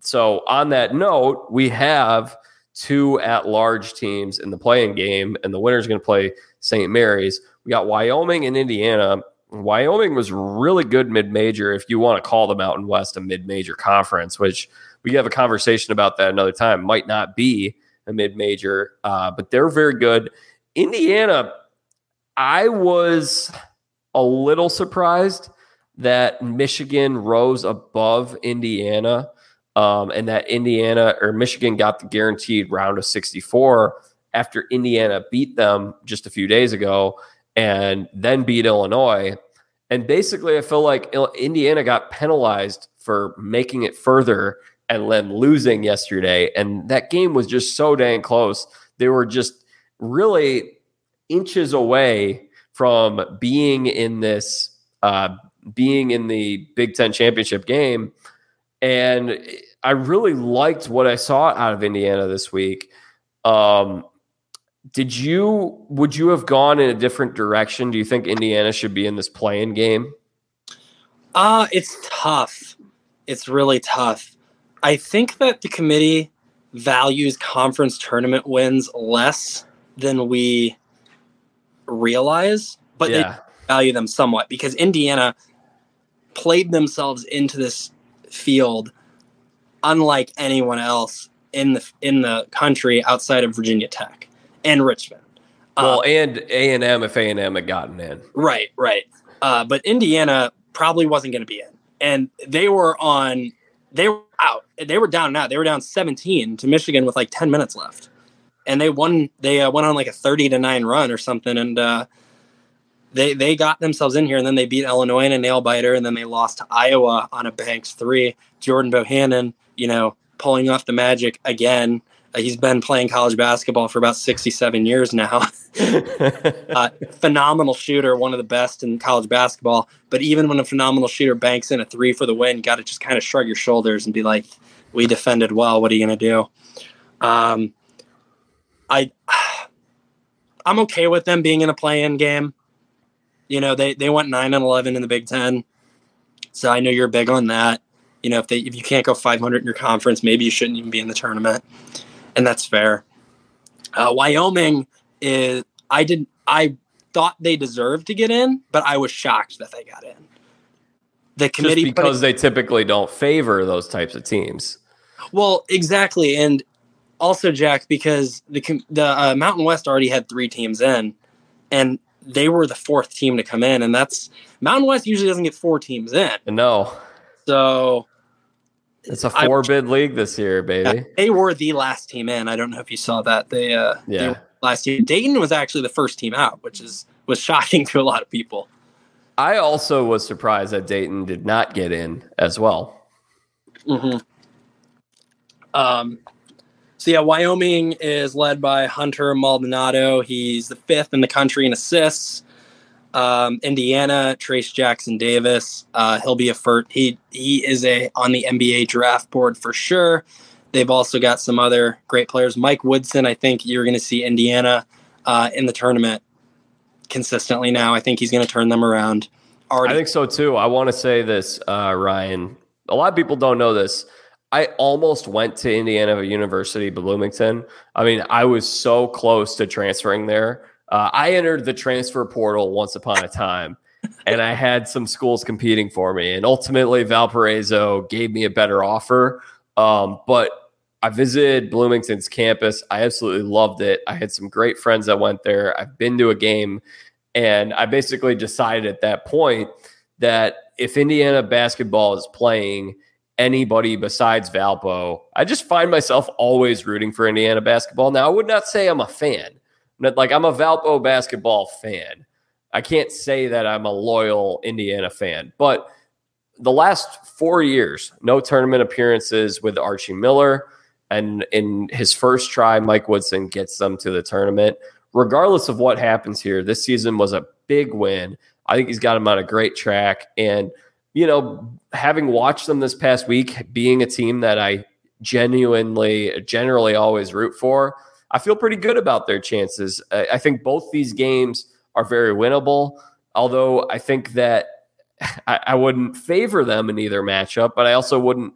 so on that note, we have two at-large teams in the playing game, and the winner is going to play St. Mary's. We got Wyoming and Indiana. Wyoming was really good mid major if you want to call the Mountain West a mid major conference, which we have a conversation about that another time. Might not be a mid major, uh, but they're very good. Indiana, I was a little surprised that Michigan rose above Indiana um, and that Indiana or Michigan got the guaranteed round of 64 after Indiana beat them just a few days ago and then beat Illinois. And basically, I feel like Indiana got penalized for making it further and then losing yesterday. And that game was just so dang close. They were just really inches away from being in this, uh, being in the Big Ten championship game. And I really liked what I saw out of Indiana this week. Um, did you would you have gone in a different direction? Do you think Indiana should be in this playing game? Uh it's tough. It's really tough. I think that the committee values conference tournament wins less than we realize, but yeah. they value them somewhat because Indiana played themselves into this field unlike anyone else in the in the country outside of Virginia Tech and Richmond. Well, uh, and A and M if A and M had gotten in. Right, right. Uh, but Indiana probably wasn't going to be in, and they were on. They were out. They were down and out. They were down 17 to Michigan with like 10 minutes left, and they won. They uh, went on like a 30 to nine run or something, and uh, they they got themselves in here, and then they beat Illinois in a nail biter, and then they lost to Iowa on a Banks three. Jordan Bohannon, you know, pulling off the magic again. Uh, he's been playing college basketball for about 67 years now. uh, phenomenal shooter, one of the best in college basketball. But even when a phenomenal shooter banks in a three for the win, got to just kind of shrug your shoulders and be like, "We defended well. What are you going to do?" Um, I, I'm okay with them being in a play-in game. You know, they they went nine and 11 in the Big Ten, so I know you're big on that. You know, if they if you can't go 500 in your conference, maybe you shouldn't even be in the tournament, and that's fair. Uh, Wyoming is I didn't I thought they deserved to get in, but I was shocked that they got in. The committee Just because they typically don't favor those types of teams. Well, exactly, and also Jack because the the uh, Mountain West already had three teams in, and they were the fourth team to come in, and that's Mountain West usually doesn't get four teams in. No, so it's a four I, bid league this year, baby. Yeah, they were the last team in. I don't know if you saw that. They uh, yeah. They last year, Dayton was actually the first team out, which is was shocking to a lot of people. I also was surprised that Dayton did not get in as well. Mm-hmm. Um, so yeah, Wyoming is led by Hunter Maldonado. He's the fifth in the country in assists. Um, Indiana, Trayce Jackson Davis. Uh, he'll be a first. He he is a on the NBA draft board for sure. They've also got some other great players. Mike Woodson. I think you're going to see Indiana uh, in the tournament consistently now. I think he's going to turn them around. Already. I think so too. I want to say this, uh, Ryan. A lot of people don't know this. I almost went to Indiana University, Bloomington. I mean, I was so close to transferring there. Uh, I entered the transfer portal once upon a time, and I had some schools competing for me. And ultimately, Valparaiso gave me a better offer. Um, but I visited Bloomington's campus. I absolutely loved it. I had some great friends that went there. I've been to a game, and I basically decided at that point that if Indiana basketball is playing, anybody besides Valpo. I just find myself always rooting for Indiana basketball. Now, I would not say I'm a fan. Like I'm a Valpo basketball fan. I can't say that I'm a loyal Indiana fan, but the last four years, no tournament appearances with Archie Miller. And in his first try, Mike Woodson gets them to the tournament. Regardless of what happens here, this season was a big win. I think he's got him on a great track. And you know, having watched them this past week, being a team that I genuinely, generally always root for, I feel pretty good about their chances. I think both these games are very winnable, although I think that I, I wouldn't favor them in either matchup, but I also wouldn't.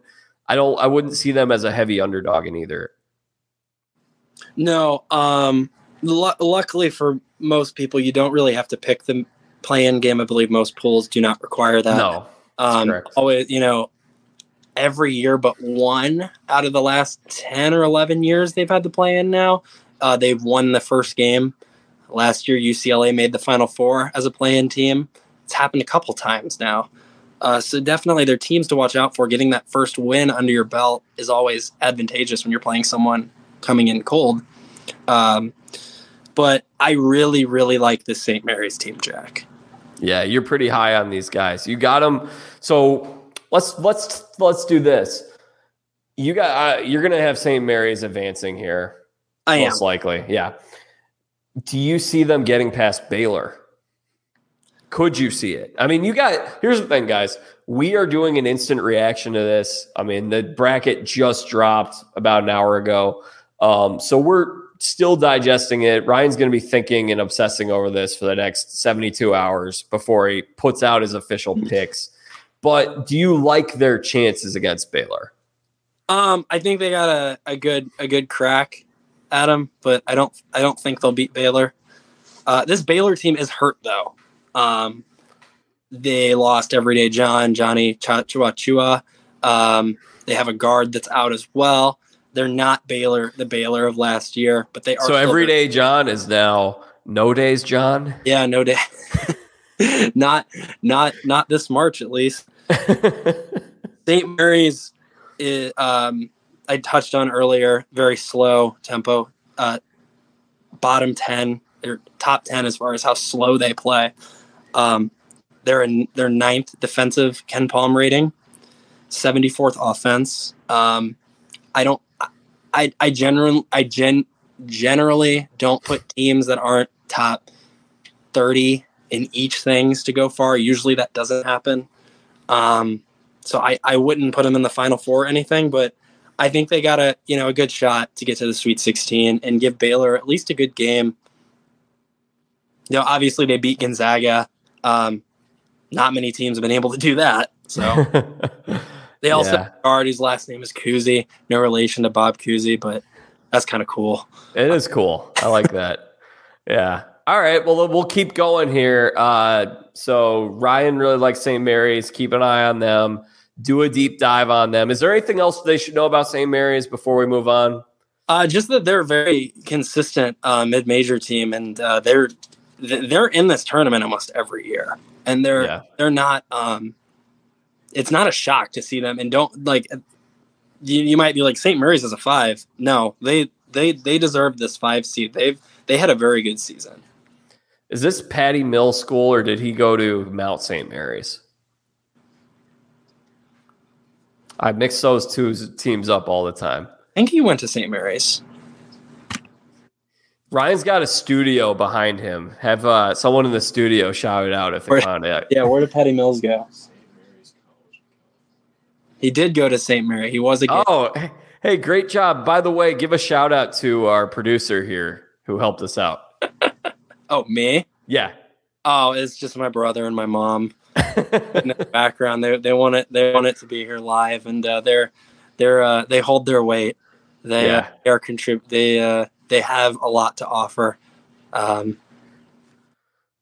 I don't. I wouldn't see them as a heavy underdog in either. No. Um. L- luckily for most people, you don't really have to pick the play-in game. I believe most pools do not require that. No. Um, always, you know, every year but one out of the last 10 or 11 years they've had the play in now. Uh, they've won the first game. Last year, UCLA made the Final Four as a play in team. It's happened a couple times now. Uh, so definitely they're teams to watch out for. Getting that first win under your belt is always advantageous when you're playing someone coming in cold. Um, but I really, really like the St. Mary's team, Jack. Yeah, you're pretty high on these guys. You got them. So let's let's let's do this. You got uh, you're gonna have St. Mary's advancing here. I most am. likely. Yeah. Do you see them getting past Baylor? Could you see it? I mean, you got here's the thing, guys. We are doing an instant reaction to this. I mean, the bracket just dropped about an hour ago. Um, so we're still digesting it. Ryan's going to be thinking and obsessing over this for the next 72 hours before he puts out his official picks. But do you like their chances against Baylor? Um, I think they got a, a good a good crack at them, but I don't I don't think they'll beat Baylor. Uh, this Baylor team is hurt though. Um, they lost Everyday John, Johnny Chua Chua. Um, they have a guard that's out as well. They're not Baylor, the Baylor of last year, but they are. So everyday John is now no days John. Yeah, no day. not not not this March at least. St. Mary's, is, um, I touched on earlier, very slow tempo. Uh, bottom ten, or top ten as far as how slow they play. Um, they're in their ninth defensive KenPom rating, seventy fourth offense. Um, I don't. I I generally I gen generally don't put teams that aren't top thirty in each things to go far. Usually that doesn't happen. Um, so I I wouldn't put them in the final four or anything, but I think they got a you know a good shot to get to the Sweet 16 and give Baylor at least a good game. You know, obviously they beat Gonzaga. Um, not many teams have been able to do that. So they also Yeah. have guard whose last name is Kuhse, no relation to Bob Cousy, but that's kind of cool. It is cool. I like that. Yeah. All right. Well, we'll keep going here. Uh, so Ryan really likes St. Mary's. Keep an eye on them. Do a deep dive on them. Is there anything else they should know about St. Mary's before we move on? Uh, just that they're a very consistent uh, mid-major team, and uh, they're they're in this tournament almost every year, and they're Yeah. they're not. Um, it's not a shock to see them, and don't like. You, you might be like St. Mary's is a five. No, they they they deserve this five seed. They've they had a very good season. Is this Patty Mill School or did he go to Mount St. Mary's? I mix those two teams up all the time. I think he went to St. Mary's. Ryan's got a studio behind him. Have uh, someone in the studio shout it out if they Where- found it. Yeah, where did Patty Mills go? He did go to St. Mary. He was a kid. Oh, hey, great job. By the way, give a shout out to our producer here who helped us out. Oh me. Yeah. Oh, it's just my brother and my mom. in the background. They they want it they want it to be here live, and uh, they're they're uh, they hold their weight. They, uh, they are contrib- They uh, they have a lot to offer. Um,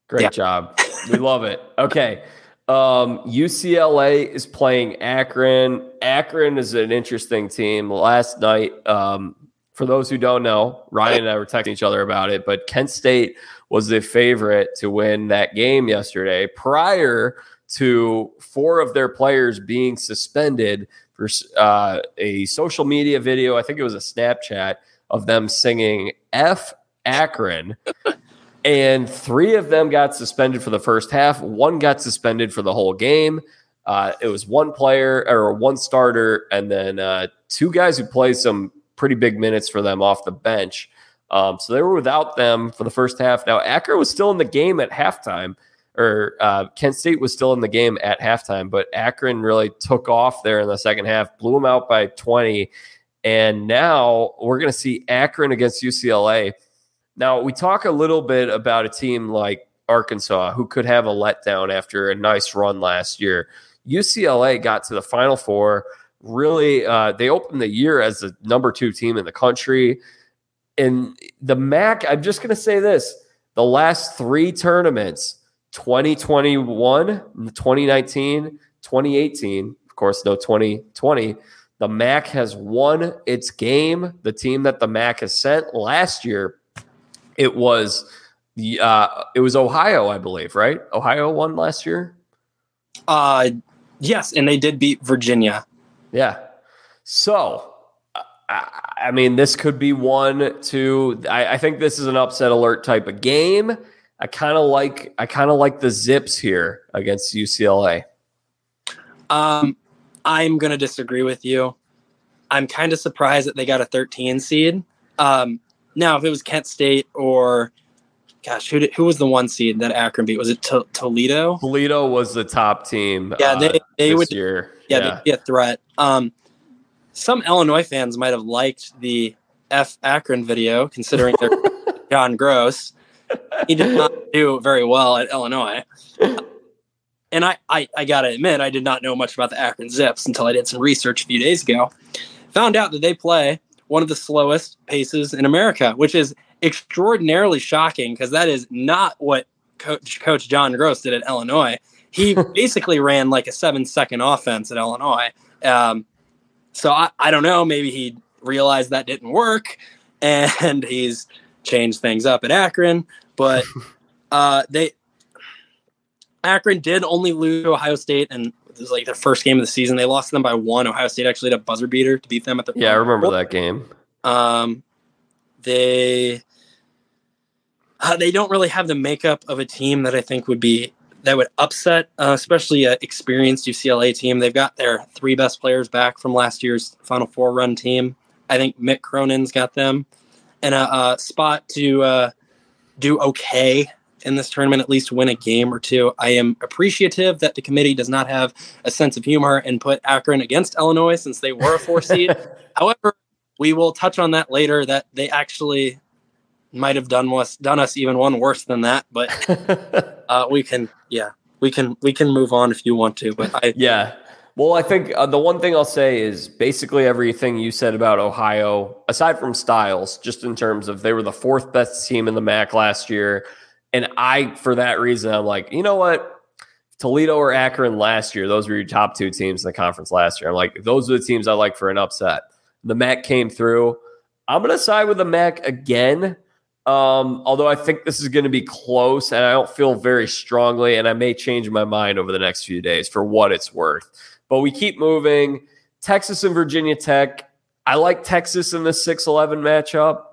Great Yeah. job. We love it. Okay. Um, UCLA is playing Akron. Akron is an interesting team. Last night, um, for those who don't know, Ryan and I were texting each other about it, but Kent State was the favorite to win that game yesterday prior to four of their players being suspended for uh, a social media video. I think it was a Snapchat of them singing F Akron and three of them got suspended for the first half. One got suspended for the whole game. Uh, it was one player or one starter, and then uh, two guys who played some pretty big minutes for them off the bench. Um, so they were without them for the first half. Now Akron was still in the game at halftime, or uh, Kent State was still in the game at halftime, but Akron really took off there in the second half, blew them out by twenty, and now we're going to see Akron against UCLA. Now, we talk a little bit about a team like Arkansas who could have a letdown after a nice run last year. UCLA got to the Final Four. Really, uh, they opened the year as the number two team in the country. And the MAC, I'm just going to say this the last three tournaments 2021, 2019, 2018, of course, no 2020. The MAC has won its game. The team that the MAC has sent last year it was the uh, it was Ohio, I believe, right? Ohio won last year. uh, yes, and they did beat Virginia. Yeah. So, I, mean, this could be one, two. I, I think this is an upset alert type of game. I kind of like I kind of like the Zips here against UCLA. Um, I'm going to disagree with you. I'm kind of surprised that they got a 13 seed. Um, now, if it was Kent State or, gosh, who did, who was the one seed that Akron beat? Was it to- Toledo? Toledo was the top team. Yeah, uh, they they this would year. yeah, they'd be a threat. Um, some Illinois fans might have liked the F Akron video, considering they're John Groce. He did not do very well at Illinois. And I, I, I gotta admit, I did not know much about the Akron Zips until I did some research a few days ago. Found out that they play one of the slowest paces in America, which is extraordinarily shocking because that is not what Coach Coach John Groce did at Illinois. He basically ran like a seven second offense at Illinois. Um, so I, I don't know. Maybe he realized that didn't work, and he's changed things up at Akron. But uh, they Akron did only lose to Ohio State, and it was like their first game of the season. They lost them by one. Ohio State actually had a buzzer beater to beat them at the Yeah, I remember that game. um, they uh, they don't really have the makeup of a team that I think would be that would upset, uh, especially an experienced UCLA team. They've got their three best players back from last year's Final Four run team. I think Mick Cronin's got them in a, a spot to uh, do okay in this tournament, at least win a game or two. I am appreciative that the committee does not have a sense of humor and put Akron against Illinois since they were a four seed. However, we will touch on that later. That they actually might have done us done us even one worse than that, but uh, we can yeah we can we can move on if you want to. But I yeah. Well, I think uh, the one thing I'll say is basically everything you said about Ohio, aside from Styles, just in terms of they were the fourth best team in the MAC last year. And I, for that reason, I'm like, you know what? Toledo or Akron last year, those were your top two teams in the conference last year. I'm like, those are the teams I like for an upset. The MAC came through. I'm going to side with the MAC again. Um, although I think this is going to be close and I don't feel very strongly, and I may change my mind over the next few days for what it's worth. But we keep moving. Texas and Virginia Tech. I like Texas in the 6 11 matchup.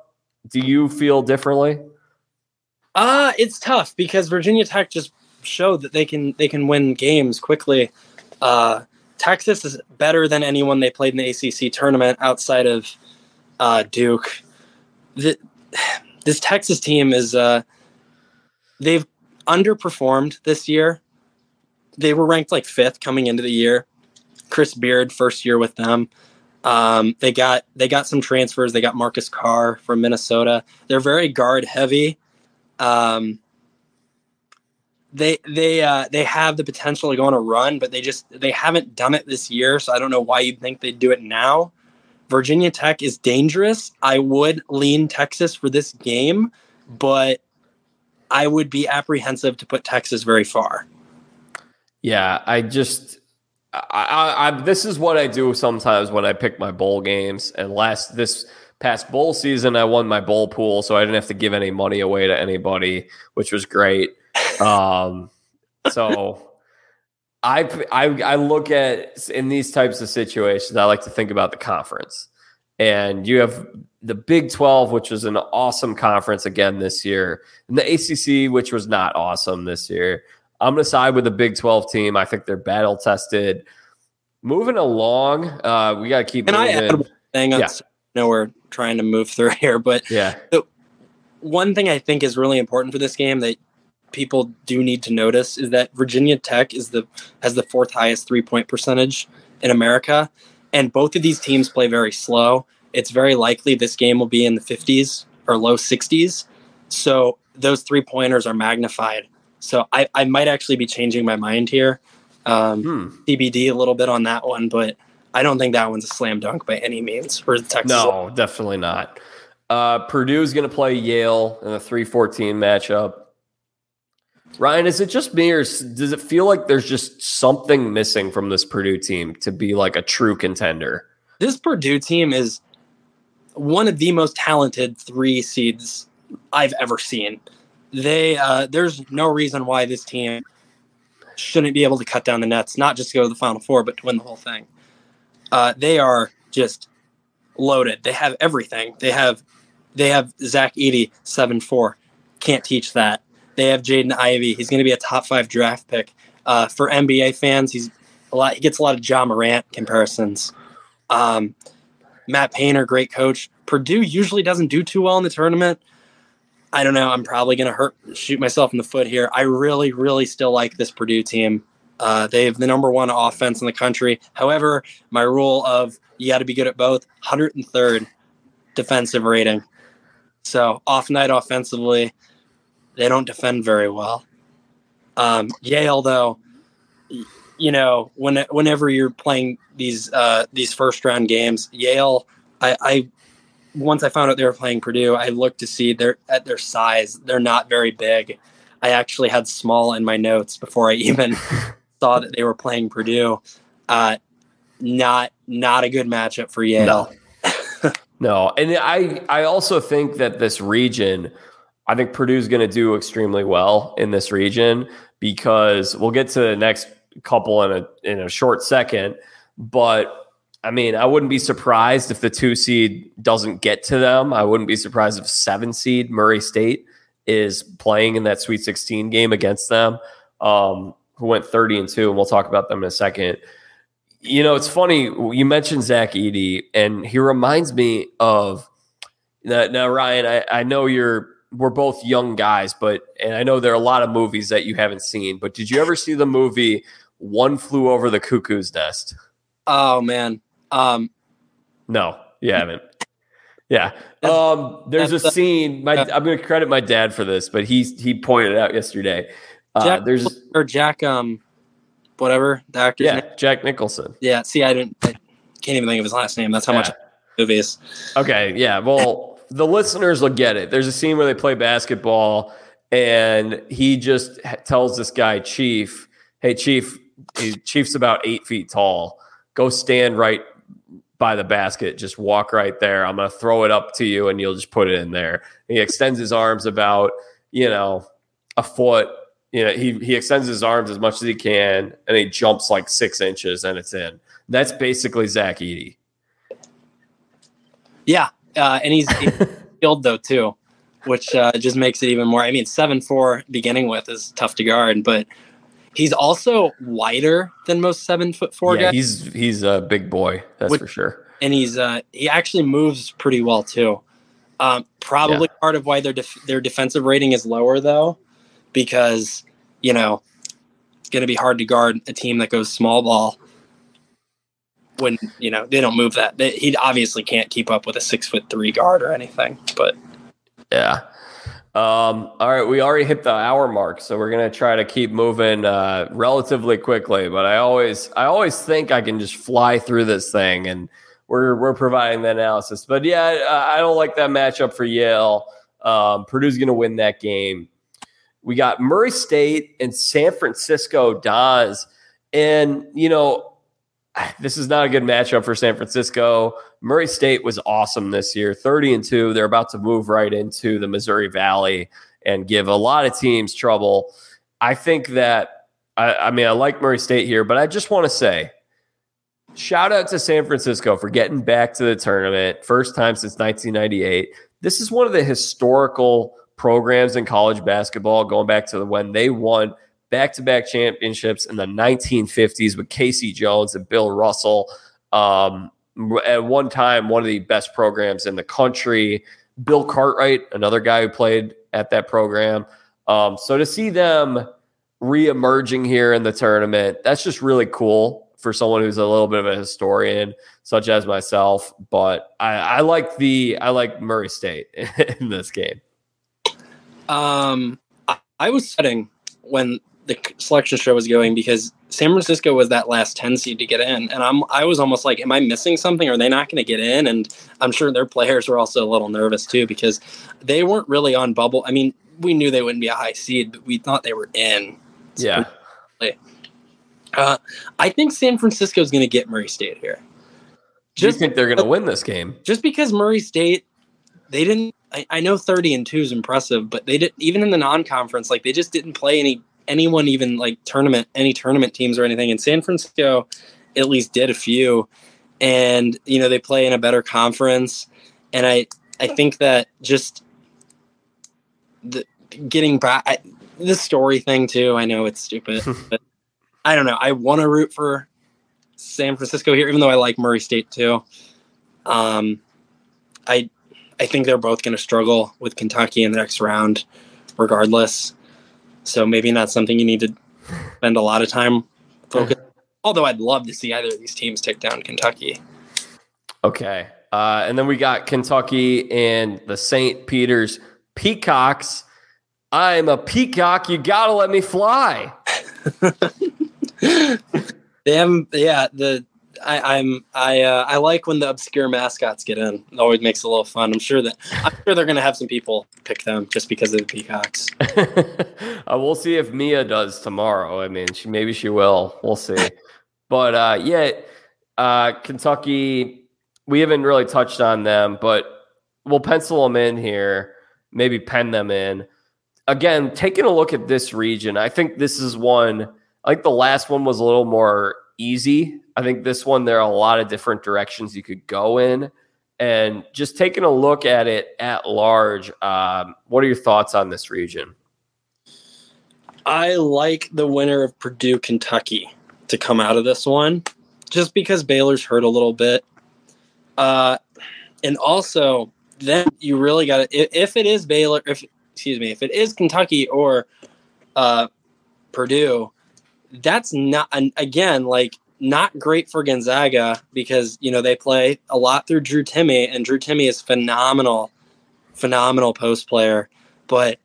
Do you feel differently? Uh, it's tough because Virginia Tech just showed that they can they can win games quickly. Uh, Texas is better than anyone they played in the ACC tournament outside of uh, Duke. The, this Texas team is uh, they've underperformed this year. They were ranked like fifth coming into the year. Chris Beard first year with them. Um, they got they got some transfers. They got Marcus Carr from Minnesota. They're very guard heavy. Um, they they uh, they have the potential to go on a run, but they just they haven't done it this year. So I don't know why you'd think they'd do it now. Virginia Tech is dangerous. I would lean Texas for this game, but I would be apprehensive to put Texas very far. Yeah, I just I, I, this is what I do sometimes when I pick my bowl games. And last this past bowl season, I won my bowl pool, so I didn't have to give any money away to anybody, which was great. Um, so I, I I look at in these types of situations, I like to think about the conference. And you have the Big 12, which was an awesome conference again this year, and the ACC, which was not awesome this year. I'm going to side with the Big 12 team. I think they're battle tested. Moving along, uh, we got to keep. And moving. I add one thing. Yeah. I know we're trying to move through here, but yeah, one thing I think is really important for this game that people do need to notice is that Virginia Tech is the has the fourth highest three point percentage in America, and both of these teams play very slow. It's very likely this game will be in the 50s or low 60s. So those three pointers are magnified. So I, I might actually be changing my mind here. Um, hmm. TBD a little bit on that one, but I don't think that one's a slam dunk by any means for Texas. No, definitely not. Uh, Purdue is going to play Yale in a 314 matchup. Ryan, is it just me or does it feel like there's just something missing from this Purdue team to be like a true contender? This Purdue team is one of the most talented three seeds I've ever seen. They uh, there's no reason why this team shouldn't be able to cut down the nets, not just to go to the Final Four, but to win the whole thing. Uh, they are just loaded. They have everything. They have they have Zach Edey seven four. Can't teach that. They have Jaden Ivey. He's going to be a top five draft pick. Uh, for NBA fans, he's a lot. He gets a lot of Ja Morant comparisons. Um, Matt Painter, great coach. Purdue usually doesn't do too well in the tournament. I don't know. I'm probably going to hurt, shoot myself in the foot here. I really, really still like this Purdue team. Uh, they have the number one offense in the country. However, my rule of you got to be good at both 103rd defensive rating. So off night offensively, they don't defend very well. Um, Yale, though, you know, when whenever you're playing these uh, these first round games, Yale, I, I once I found out they were playing Purdue, I looked to see their at their size. They're not very big. I actually had small in my notes before I even saw that they were playing Purdue. Uh, not not a good matchup for Yale. No. no, and I I also think that this region I think Purdue's going to do extremely well in this region because we'll get to the next couple in a in a short second. But I mean, I wouldn't be surprised if the two seed doesn't get to them. I wouldn't be surprised if seven seed Murray State is playing in that Sweet 16 game against them. um, who went 30 and two, and we'll talk about them in a second. You know, it's funny you mentioned Zach Edey, and he reminds me of now, now Ryan. I, I know you're we're both young guys, but and I know there are a lot of movies that you haven't seen. But did you ever see the movie One Flew Over the Cuckoo's Nest? Oh man, um, no, you haven't. Yeah. Um, there's a scene. My I'm to credit my dad for this, but he he pointed out yesterday. Uh, Jack, there's or Jack, um, whatever the yeah, name. Jack Nicholson. Yeah. See, I didn't. I can't even think of his last name. That's how much Yeah. movies. Okay, yeah. Well, the listeners will get it. There's a scene where they play basketball, and he just tells this guy, Chief, "Hey, Chief, Chief's about eight feet tall. Go stand right by the basket. Just walk right there. I'm gonna throw it up to you, and you'll just put it in there." And he extends his arms about, you know, a foot. You know, he he extends his arms as much as he can, and he jumps like six inches, and it's in. That's basically Zach Edey. Yeah, uh, and he's, skilled though too, which uh, just makes it even more. I mean, seven four beginning with is tough to guard, but he's also wider than most seven foot four yeah, guys, he's he's a big boy, that's Which- for sure. and he's uh, he actually moves pretty well too. Um, probably part of why their def- their defensive rating is lower though, because you know it's going to be hard to guard a team that goes small ball when you know they don't move that. They, he obviously can't keep up with a six foot three guard or anything, but. Yeah. Um, all right, we already hit the hour mark, so we're gonna try to keep moving uh, relatively quickly. But I always, I always think I can just fly through this thing, and we're we're providing the analysis. But yeah, I, I don't like that matchup for Yale. Um, Purdue's gonna win that game. We got Murray State and San Francisco Dons, and you know this is not a good matchup for San Francisco. Murray State was awesome this year, 30 and 2. They're about to move right into the Missouri Valley and give a lot of teams trouble. I think that, I, I mean, I like Murray State here, but I just want to say shout out to San Francisco for getting back to the tournament. First time since 1998. This is one of the historical programs in college basketball going back to when they won back to back championships in the 1950s with K.C. Jones and Bill Russell. Um, at one time, one of the best programs in the country. Bill Cartwright, another guy who played at that program. Um, so to see them re-emerging here in the tournament, that's just really cool for someone who's a little bit of a historian, such as myself. But I, I like the I like Murray State in this game. Um, I, was sweating when the selection show was going because San Francisco was that last ten seed to get in, and I'm I was almost like, am I missing something? Are they not going to get in? And I'm sure their players were also a little nervous too because they weren't really on bubble. I mean, we knew they wouldn't be a high seed, but we thought they were in. Yeah. Uh, I think San Francisco is going to get Murray State here. Do you think they're going to win this game? just because Murray State, they didn't. I, know thirty and two is impressive, but they didn't even in the non-conference. Like they just didn't play any anyone even like tournament any tournament teams or anything. And San Francisco, at least did a few, and you know they play in a better conference. And I I think that just the getting back I, the story thing too. I know it's stupid, but I don't know. I want to root for San Francisco here, even though I like Murray State too. Um, I I think they're both going to struggle with Kentucky in the next round, regardless. So maybe not something you need to spend a lot of time focused. Although I'd love to see either of these teams take down Kentucky. Okay. Uh, and then we got Kentucky and the St. Peter's Peacocks. I'm a peacock. You got to let me fly. They haven't. Yeah, the I, I'm I uh, I like when the obscure mascots get in. It always makes it a little fun. I'm sure that I'm sure they're going to have some people pick them just because of the Peacocks. uh, we'll see if Mia does tomorrow. I mean, she maybe she will. We'll see. But uh, yeah, uh, Kentucky. We haven't really touched on them, but we'll pencil them in here. Maybe pen them in. Again, taking a look at this region, I think this is one. I think the last one was a little more easy. I think this one there are a lot of different directions you could go in, and just taking a look at it at large. Um, what are your thoughts on this region? I like the winner of Purdue Kentucky to come out of this one, just because Baylor's hurt a little bit. Uh, and also, then you really got to if it is Baylor, if excuse me, if it is Kentucky or uh, Purdue, that's not again like not great for Gonzaga because you know they play a lot through Drew Timme, and Drew Timme is phenomenal, phenomenal post player. But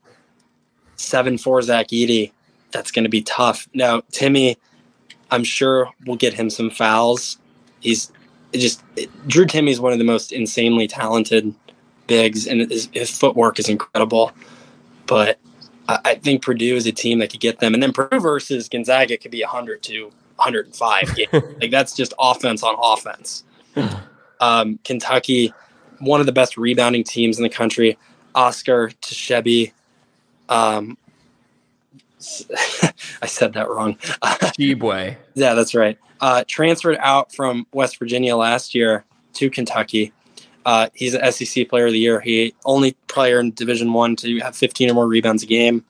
seven four Zach Edey, that's going to be tough. Now Timme, I'm sure we'll get him some fouls. He's just Drew Timme is one of the most insanely talented bigs, and his, his footwork is incredible. But I, I, think Purdue is a team that could get them, and then Purdue versus Gonzaga could be a 100 to 105. like that's just offense on offense. Um, Kentucky, one of the best rebounding teams in the country. Oscar Tshiebwe, um, I said that wrong. Tshiebwe. yeah, that's right. Uh, transferred out from West Virginia last year to Kentucky. Uh, he's an SEC Player of the Year. He only player in Division One to have 15 or more rebounds a game.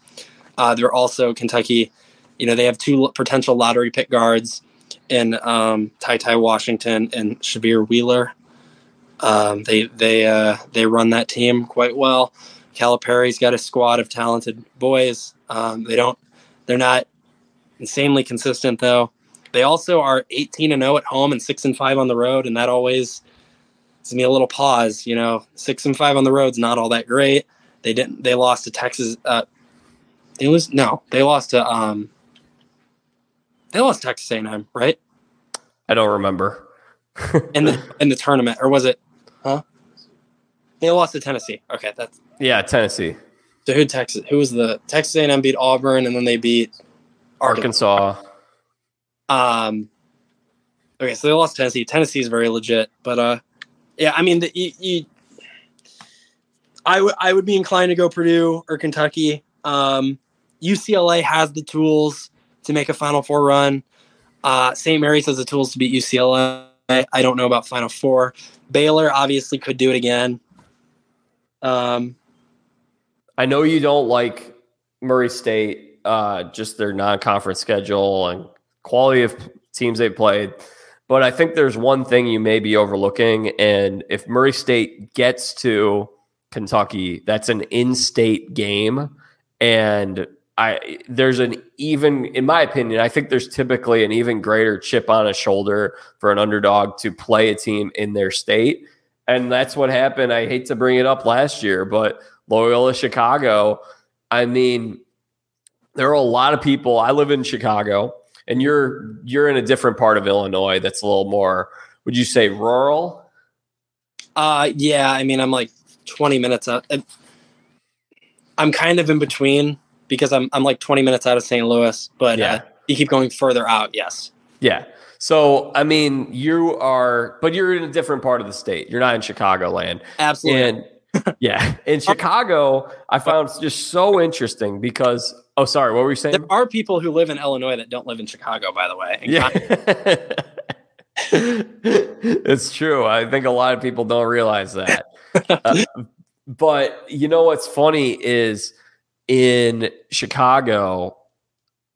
Uh, they're also Kentucky. You know they have two potential lottery pick guards in um, Ty Ty Washington and Sahvir Wheeler. Um, they they uh, they run that team quite well. Calipari's got a squad of talented boys. Um, they don't they're not insanely consistent though. They also are 18 and 0 at home and 6 and 5 on the road and that always gives me a little pause, you know. 6 and 5 on the road's not all that great. They didn't they lost to Texas uh it was no, they lost to um they lost Texas A&M, right? I don't remember. in the in the tournament or was it huh? They lost to Tennessee. Okay, that's yeah, Tennessee. So who Texas? Who was the Texas A&M beat Auburn and then they beat Arkansas. Arkansas. Um. Okay, so they lost Tennessee. Tennessee is very legit, but uh, yeah, I mean, the, you, you, I would I would be inclined to go Purdue or Kentucky. Um, UCLA has the tools to make a Final Four run. Uh, St. Mary's has the tools to beat UCLA. I don't know about Final Four. Baylor obviously could do it again. Um, I know you don't like Murray State, uh, just their non-conference schedule and quality of teams they played. But I think there's one thing you may be overlooking, and if Murray State gets to Kentucky, that's an in-state game, and I there's an even, in my opinion, I think there's typically an even greater chip on a shoulder for an underdog to play a team in their state, and that's what happened. I hate to bring it up last year, but Loyola Chicago. I mean, there are a lot of people. I live in Chicago, and you're you're in a different part of Illinois that's a little more. Would you say rural? Uh, yeah. I mean, I'm like 20 minutes out. I'm kind of in between because I'm I'm like 20 minutes out of St. Louis, but yeah. Uh, you keep going further out. Yes. Yeah. So I mean, you are, but you're in a different part of the state. You're not in Chicagoland. Absolutely. And yeah. In Chicago, I found just so interesting because oh sorry, what were you saying? There are people who live in Illinois that don't live in Chicago, by the way. Yeah. it's true. I think a lot of people don't realize that. Uh, but you know what's funny is in Chicago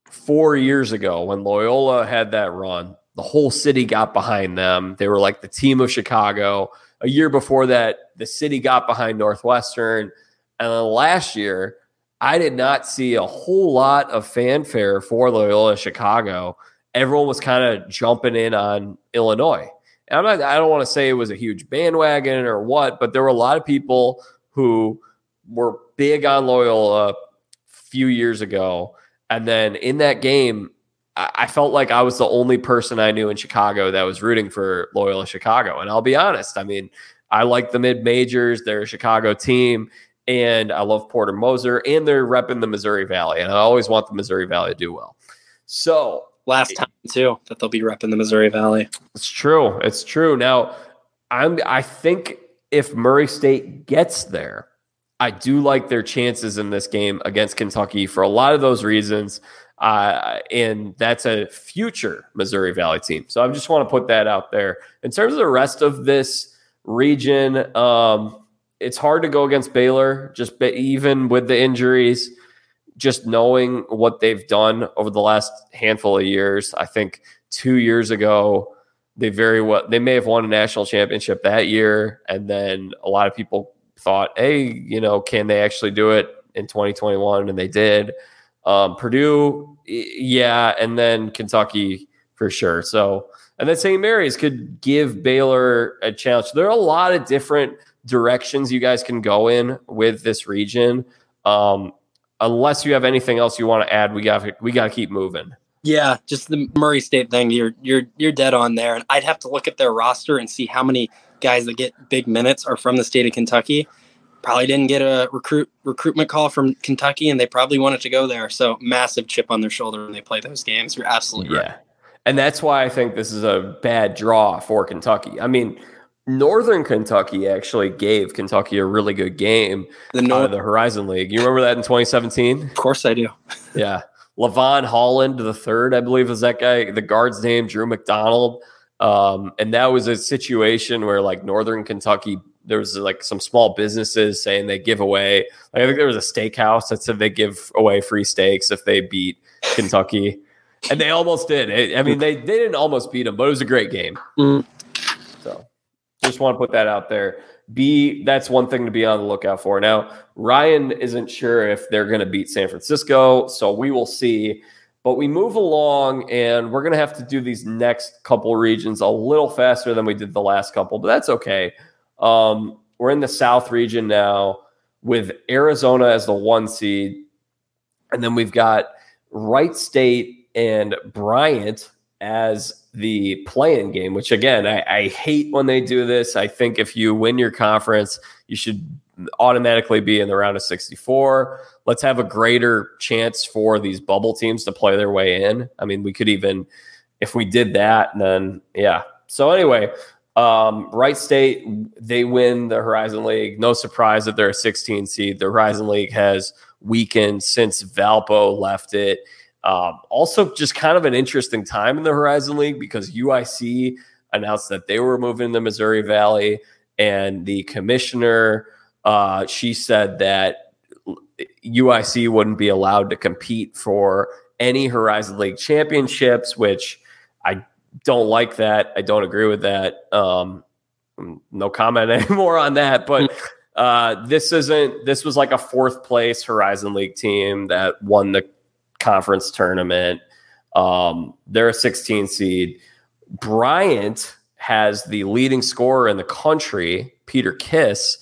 4 years ago when Loyola had that run, the whole city got behind them. They were like the team of Chicago a year before that, the city got behind Northwestern. And then last year, I did not see a whole lot of fanfare for Loyola Chicago. Everyone was kind of jumping in on Illinois. And I'm not, I don't want to say it was a huge bandwagon or what, but there were a lot of people who were big on Loyola few years ago. And then in that game, I felt like I was the only person I knew in Chicago that was rooting for Loyola Chicago. And I'll be honest, I mean, I like the mid majors, they're a Chicago team, and I love Porter Moser, and they're repping the Missouri Valley. And I always want the Missouri Valley to do well. So last time too that they'll be repping the Missouri Valley. It's true. It's true. Now, I'm I think if Murray State gets there, I do like their chances in this game against Kentucky for a lot of those reasons. Uh, and that's a future Missouri Valley team. So I just want to put that out there. In terms of the rest of this region, um, it's hard to go against Baylor, just even with the injuries. just knowing what they've done over the last handful of years, I think two years ago they very well they may have won a national championship that year, and then a lot of people thought, hey, you know, can they actually do it in 2021? And they did. Um, Purdue, yeah, and then Kentucky for sure. So, and then St. Mary's could give Baylor a challenge. There are a lot of different directions you guys can go in with this region. Um, unless you have anything else you want to add, we got we got to keep moving. Yeah, just the Murray State thing. You're you're you're dead on there, and I'd have to look at their roster and see how many guys that get big minutes are from the state of Kentucky. Probably didn't get a recruit recruitment call from Kentucky, and they probably wanted to go there. So massive chip on their shoulder when they play those games. You're absolutely yeah. right. And that's why I think this is a bad draw for Kentucky. I mean, Northern Kentucky actually gave Kentucky a really good game the North- out of the Horizon League. You remember that in 2017? Of course I do. yeah. Lavone Holland the third, I believe, is that guy. The guard's name, Drew McDonald. Um, and that was a situation where like Northern Kentucky, there was like some small businesses saying they give away. Like, I think there was a steakhouse that said they give away free steaks if they beat Kentucky, and they almost did. I mean, they they didn't almost beat them, but it was a great game. Mm. So, just want to put that out there. B, that's one thing to be on the lookout for. Now, Ryan isn't sure if they're going to beat San Francisco, so we will see. But we move along, and we're going to have to do these next couple regions a little faster than we did the last couple, but that's okay. Um, we're in the South region now with Arizona as the one seed. And then we've got Wright State and Bryant as the play-in game, which again, I, I, hate when they do this. I think if you win your conference, you should automatically be in the round of 64. Let's have a greater chance for these bubble teams to play their way in. I mean, we could even, if we did that, then yeah. So anyway, um, Wright State, they win the Horizon League. No surprise that they're a 16 seed. The Horizon League has weakened since Valpo left it. Um, also, just kind of an interesting time in the Horizon League because UIC announced that they were moving to Missouri Valley, and the commissioner uh, she said that UIC wouldn't be allowed to compete for any Horizon League championships, which I don't like that. I don't agree with that. Um, no comment anymore on that, but. Uh, this isn't. This was like a fourth place Horizon League team that won the conference tournament. Um, they're a 16 seed. Bryant has the leading scorer in the country, Peter Kiss.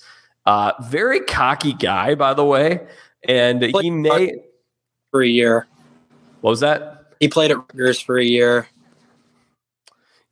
Uh, very cocky guy, by the way. And he may for a year. What was that? He played at Rutgers for a year.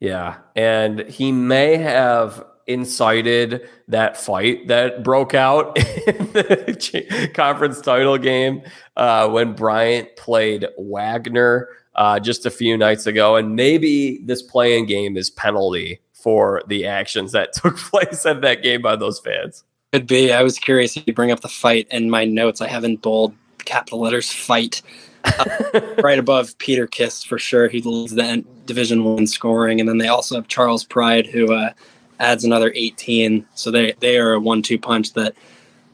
Yeah, and he may have incited that fight that broke out in the conference title game uh, when Bryant played Wagner uh, just a few nights ago. And maybe this play-in game is penalty for the actions that took place at that game by those fans. Could be. I was curious if you bring up the fight in my notes. I have in bold capital letters fight. Uh, right above Peter Kiss for sure. He leads the Division One scoring, and then they also have Charles Pride, who uh, adds another 18. So they they are a one-two punch that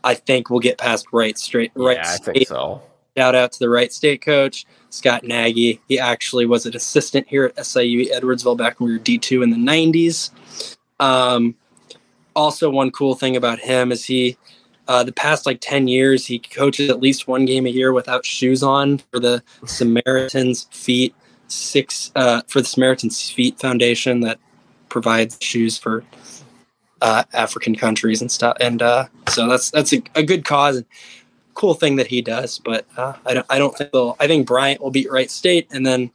I think will get past Wright straight. Right, yeah, I think so. Shout out to the Wright State coach Scott Nagy. He actually was an assistant here at SIU Edwardsville back when we were D2 in the 90s. Um, also, one cool thing about him is he, uh, the past like 10 years, he coaches at least one game a year without shoes on for the Samaritan's Feet six uh, for the Samaritan's Feet Foundation that provides shoes for uh, African countries and stuff. And uh, so that's that's a, a, good cause cool thing that he does. But uh, I don't I don't think they'll. I think Bryant will beat Wright State, and then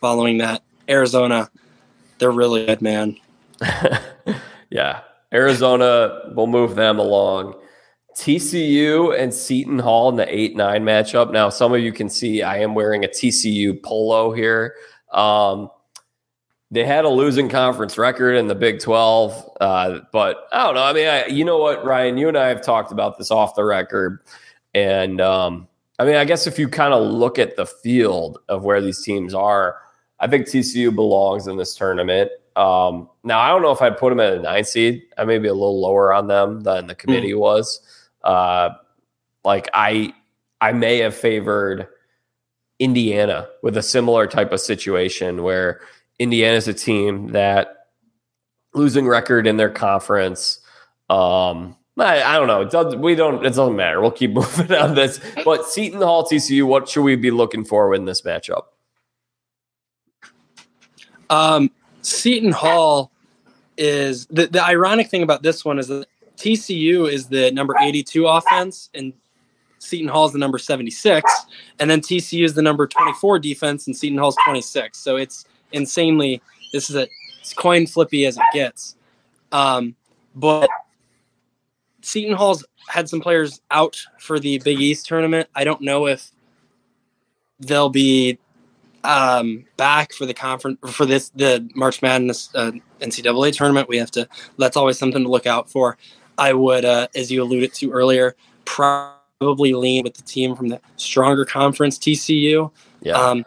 following that, Arizona. They're really good, man. yeah, Arizona will move them along. TCU and Seton Hall in the 8 9 matchup. Now, some of you can see I am wearing a TCU polo here. Um, they had a losing conference record in the Big 12. Uh, but I don't know. I mean, I, you know what, Ryan, you and I have talked about this off the record. And um, I mean, I guess if you kind of look at the field of where these teams are, I think TCU belongs in this tournament. Um, now, I don't know if I'd put them at a nine seed. I may be a little lower on them than the committee mm. was. Uh, like, I I may have favored Indiana with a similar type of situation where Indiana's a team that losing record in their conference. Um, I, I don't know. It does we don't it doesn't matter. We'll keep moving on this. But Seton Hall TCU, what should we be looking for in this matchup? Um, Seton Hall is the, the ironic thing about this one is that TCU is the number 82 offense and Seton Hall is the number 76. And then TCU is the number 24 defense and Seton Hall's 26. So it's insanely, this is a it's coin flippy as it gets. Um, but Seton Hall's had some players out for the Big East tournament. I don't know if they'll be um, back for the conference for this the March Madness uh, NCAA tournament. We have to. That's always something to look out for. I would, uh, as you alluded to earlier, probably lean with the team from the stronger conference, TCU. Yeah. Um,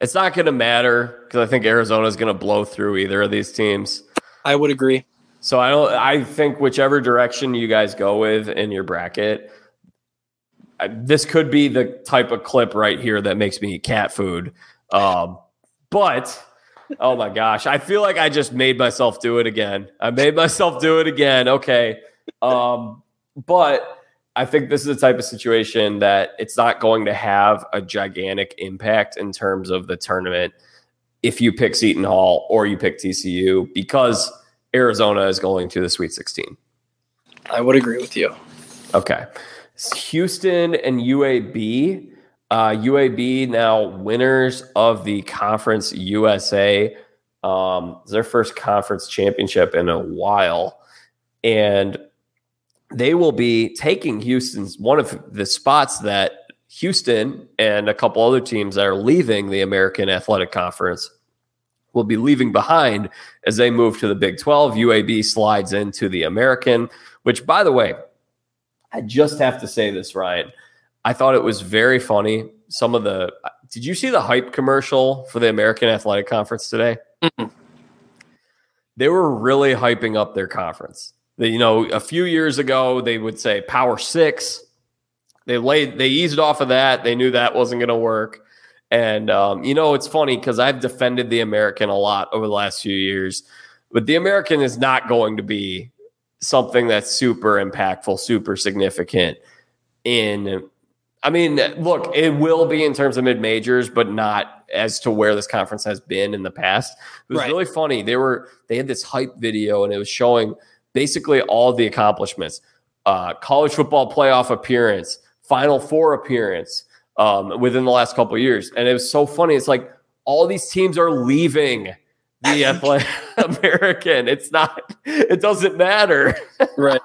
it's not going to matter because I think Arizona is going to blow through either of these teams. I would agree. So I don't. I think whichever direction you guys go with in your bracket, this could be the type of clip right here that makes me eat cat food. Um, but oh my gosh, I feel like I just made myself do it again. I made myself do it again. Okay. Um, but I think this is the type of situation that it's not going to have a gigantic impact in terms of the tournament if you pick Seton Hall or you pick TCU because Arizona is going to the Sweet 16. I would agree with you. Okay. Houston and UAB. Uh, UAB now winners of the Conference USA. Um, it's their first conference championship in a while. And they will be taking Houston's one of the spots that Houston and a couple other teams that are leaving the American Athletic Conference will be leaving behind as they move to the Big 12. UAB slides into the American, which, by the way, I just have to say this, Ryan. I thought it was very funny. Some of the did you see the hype commercial for the American Athletic Conference today? Mm-hmm. They were really hyping up their conference. They, you know, a few years ago they would say Power Six. They laid they eased off of that. They knew that wasn't going to work. And um, you know, it's funny because I've defended the American a lot over the last few years, but the American is not going to be something that's super impactful, super significant in I mean, look, it will be in terms of mid majors, but not as to where this conference has been in the past. It was right. really funny. They were they had this hype video and it was showing basically all the accomplishments. Uh, college football playoff appearance, final four appearance um, within the last couple years. And it was so funny. It's like all these teams are leaving the athletic American. It's not. It doesn't matter. right.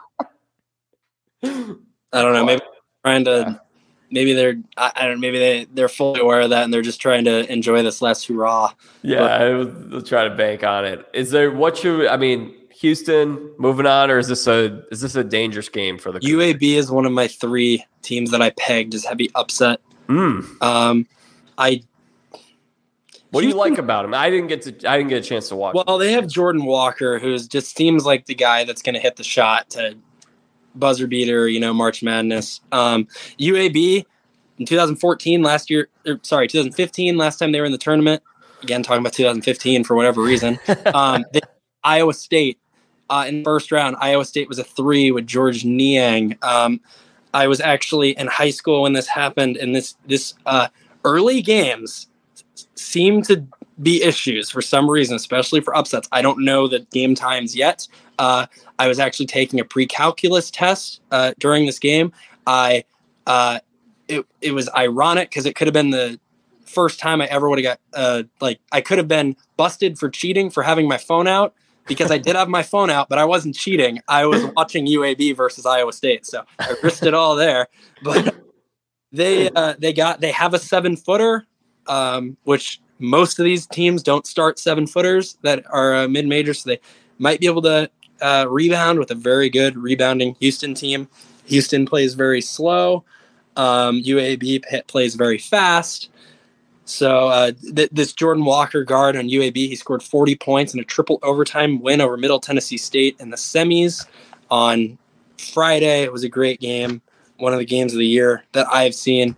I don't know. Maybe trying to. Maybe they're. I, I, don't. know. Maybe they they're fully aware of that, and they're just trying to enjoy this last hurrah. Yeah, they'll try to bank on it. Is there what you? I mean? Houston moving on, or is this a is this a dangerous game for the UAB? Is one of my three teams that I pegged as heavy upset. Mm. Um, I what do you like about him? I didn't get to. I didn't get a chance to watch. Well, him. they have Jordan Walker, who just seems like the guy that's going to hit the shot to buzzer beater. You know, March Madness. Um, UAB in 2014, last year. Or, sorry, 2015, last time they were in the tournament. Again, talking about 2015 for whatever reason. Um, they, Iowa State uh, in the first round. Iowa State was a three with Georges Niang. Um, I was actually in high school when this happened, and this this uh, early games seem to be issues for some reason, especially for upsets. I don't know the game times yet. Uh, I was actually taking a pre-calculus test uh, during this game. I uh, it it was ironic because it could have been the first time I ever would have got uh, like I could have been busted for cheating for having my phone out because I did have my phone out, but I wasn't cheating. I was watching UAB versus Iowa State, so I risked it all there. But they uh, they got they have a seven footer, um, which most of these teams don't start seven footers that are uh, mid major, so they might be able to uh, rebound with a very good rebounding Houston team. Houston plays very slow. Um, UAB plays very fast. So uh, th- this Jordan Walker guard on UAB, he scored 40 points in a triple overtime win over Middle Tennessee State in the semis on Friday. It was a great game. one of the games of the year that I've seen.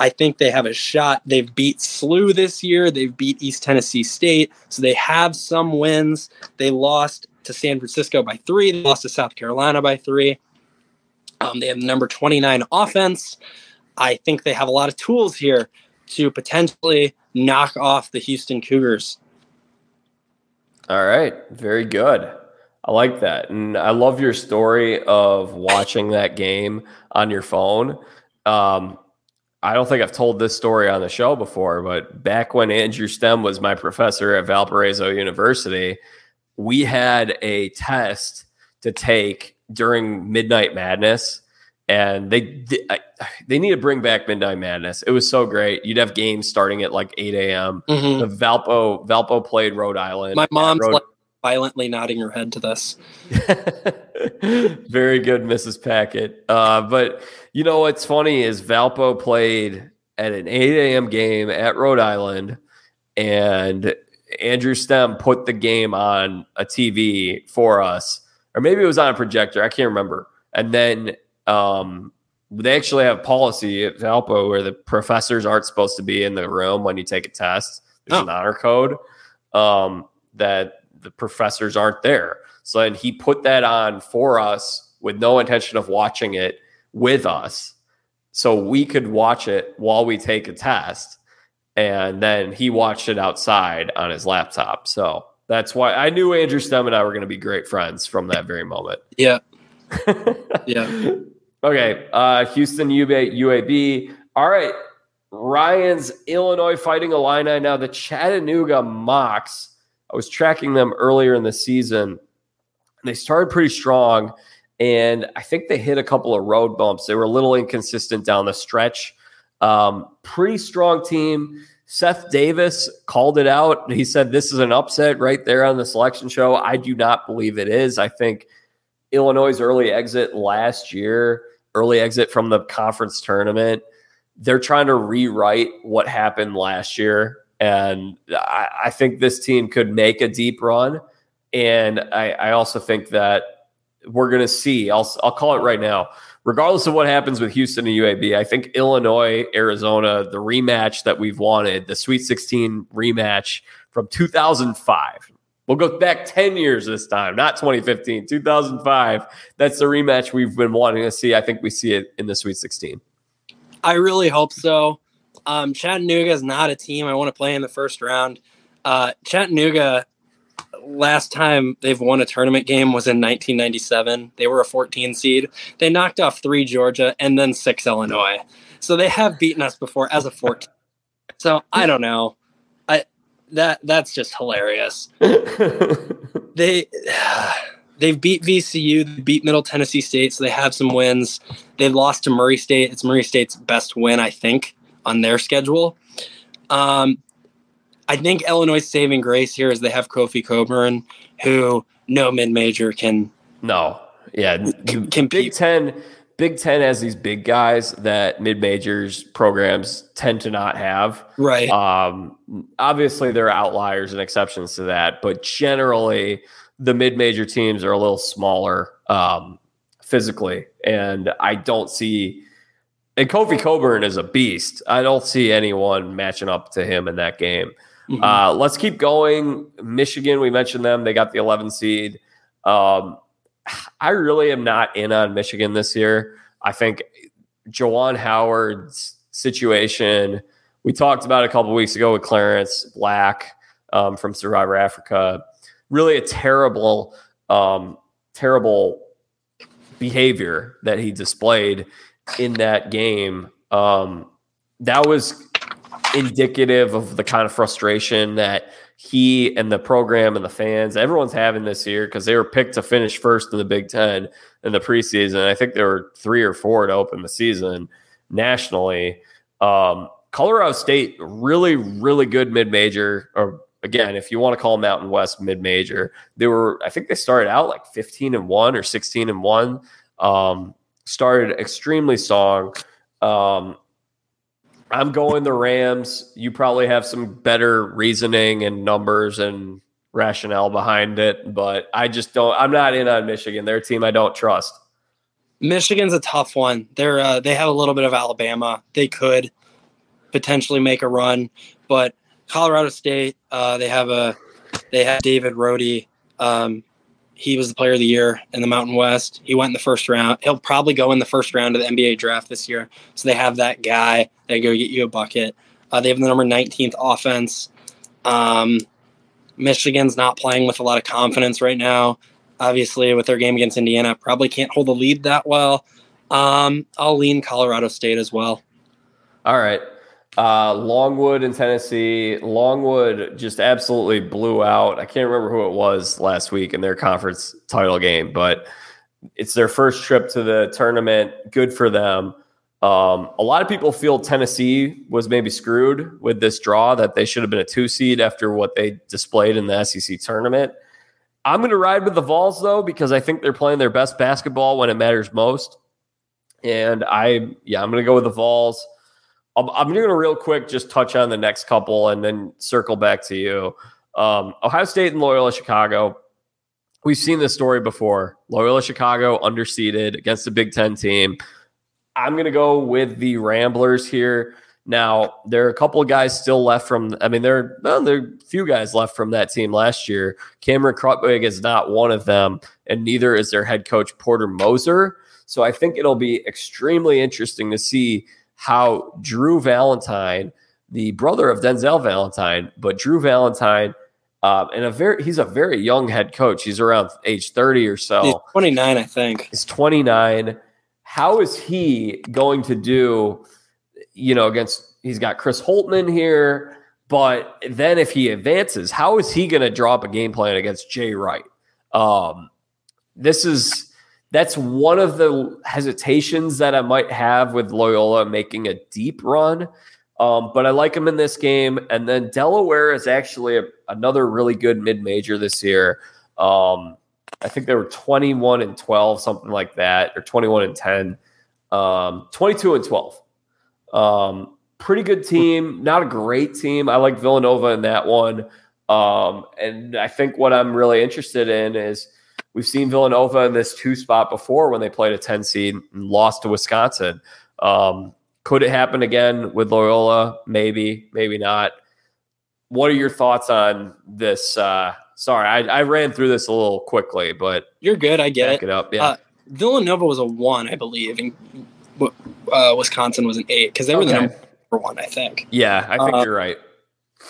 I think they have a shot. They've beat SLU this year. They've beat East Tennessee State. So they have some wins. They lost to San Francisco by three. They lost to South Carolina by three. Um, they have number 29 offense. I think they have a lot of tools here to potentially knock off the Houston Cougars. All right. Very good. I like that. And I love your story of watching that game on your phone. Um, I don't think I've told this story on the show before, but back when Andrew Stem was my professor at Valparaiso University, we had a test to take during Midnight Madness and they they need to bring back Midnight Madness. It was so great. You'd have games starting at like 8 a.m. Mm-hmm. The Valpo Valpo played Rhode Island. My mom's Rhode- like violently nodding her head to this. Very good, Mrs. Packett. Uh, but you know what's funny is Valpo played at an 8 a.m. game at Rhode Island, and Andrew Stem put the game on a TV for us, or maybe it was on a projector. I can't remember. And then um, they actually have policy at Valpo where the professors aren't supposed to be in the room when you take a test. There's oh. an honor code um, that the professors aren't there. So and he put that on for us with no intention of watching it with us, so we could watch it while we take a test. And then he watched it outside on his laptop. So that's why I knew Andrew Stem and I were going to be great friends from that very moment. Yeah. yeah. Okay. Uh, Houston UAB. All right. Ryan's Illinois Fighting Illini. Now the Chattanooga Mocs. I was tracking them earlier in the season. They started pretty strong, and I think they hit a couple of road bumps. They were a little inconsistent down the stretch. Um, pretty strong team. Seth Davis called it out. He said this is an upset right there on the selection show. I do not believe it is. I think Illinois' early exit last year, early exit from the conference tournament, they're trying to rewrite what happened last year. And I, I think this team could make a deep run. And I, I also think that we're going to see, I'll, I'll call it right now, regardless of what happens with Houston and UAB, I think Illinois, Arizona, the rematch that we've wanted, the Sweet 16 rematch from 2005, We'll go back 10 years this time, not 2015, 2005. That's the rematch we've been wanting to see. I think we see it in the Sweet 16. I really hope so. Um, Chattanooga is not a team I want to play in the first round. Uh, Chattanooga, last time they've won a tournament game was in 1997. They were a 14 seed. They knocked off three Georgia and then six Illinois. So they have beaten us before as a 14. So I don't know I that that's just hilarious. they they've beat VCU, they beat Middle Tennessee State, so they have some wins. They've lost to Murray State. It's Murray State's best win, I think, on their schedule. Um, I think Illinois' saving grace here is they have Kofi Cockburn, who no mid major can. No, yeah, can, can Big Ten Big Ten has these big guys that mid majors programs tend to not have. Right. Um, obviously, there are outliers and exceptions to that, but generally, the mid major teams are a little smaller um, physically, and I don't see. And Kofi Cockburn is a beast. I don't see anyone matching up to him in that game. Mm-hmm. Uh, let's keep going. Michigan, we mentioned them. They got the 11 seed. Um, I really am not in on Michigan this year. I think Juwan Howard's situation, we talked about a couple weeks ago with Clarence Black um, from Survivor Africa. Really a terrible, um, terrible behavior that he displayed in that game. Um, that was indicative of the kind of frustration that he and the program and the fans, everyone's having this year because they were picked to finish first in the Big Ten in the preseason. I think there were three or four to open the season nationally. Um, Colorado State, really, really good mid major, or again, if you want to call Mountain West mid major, they were, I think they started out like 15 and one or 16 and one. Um, started extremely strong. Um, I'm going the Rams. You probably have some better reasoning and numbers and rationale behind it, but I just don't. I'm not in on Michigan. They're a team I don't trust. Michigan's a tough one. They're uh, they have a little bit of Alabama. They could potentially make a run, but Colorado State uh, they have a they have David Roddy. Um, he was the player of the year in the Mountain West. He went in the first round. He'll probably go in the first round of the NBA draft this year. So they have that guy that go get you a bucket. Uh, they have the number 19th offense. Um, Michigan's not playing with a lot of confidence right now obviously with their game against Indiana, probably can't hold the lead that well. Um, I'll lean Colorado State as well. All right. Uh, Longwood in Tennessee. Longwood just absolutely blew out. I can't remember who it was last week in their conference title game, but it's their first trip to the tournament. Good for them. Um, a lot of people feel Tennessee was maybe screwed with this draw, that they should have been a two seed after what they displayed in the SEC tournament. I'm going to ride with the Vols though because I think they're playing their best basketball when it matters most. And I, yeah, I'm going to go with the Vols. I'm, I'm going to real quick just touch on the next couple and then circle back to you. Um, Ohio State and Loyola Chicago. We've seen this story before. Loyola Chicago underseeded against a Big Ten team. I'm going to go with the Ramblers here. Now, there are a couple of guys still left from, I mean, there, well, there are a few guys left from that team last year. Cameron Krutwig is not one of them, and neither is their head coach, Porter Moser. So I think it'll be extremely interesting to see how Drew Valentine, the brother of Denzel Valentine, but Drew Valentine, um, and a very he's a very young head coach. He's around age 30 or so. He's 29, I think. He's 29. How is he going to do? you know, against he's got Chris Holtmann here. But then if he advances, how is he going to draw up a game plan against Jay Wright? Um, this is that's one of the hesitations that I might have with Loyola making a deep run. Um, but I like him in this game. And then Delaware is actually a, another really good mid major this year. Um, I think they were 21 and 12, something like that, or 21 and 10, um, 22 and 12. Um, pretty good team, not a great team. I like Villanova in that one. Um, and I think what I'm really interested in is we've seen Villanova in this two spot before when they played a 10 seed and lost to Wisconsin. Um, could it happen again with Loyola? Maybe, maybe not. What are your thoughts on this? Uh, sorry, I, I, ran through this a little quickly, but you're good. I get it. it up. Yeah. Uh, Villanova was a one, I believe, and uh, Wisconsin was an eight because they were okay. the number one, I think. Yeah, I think uh, you're right.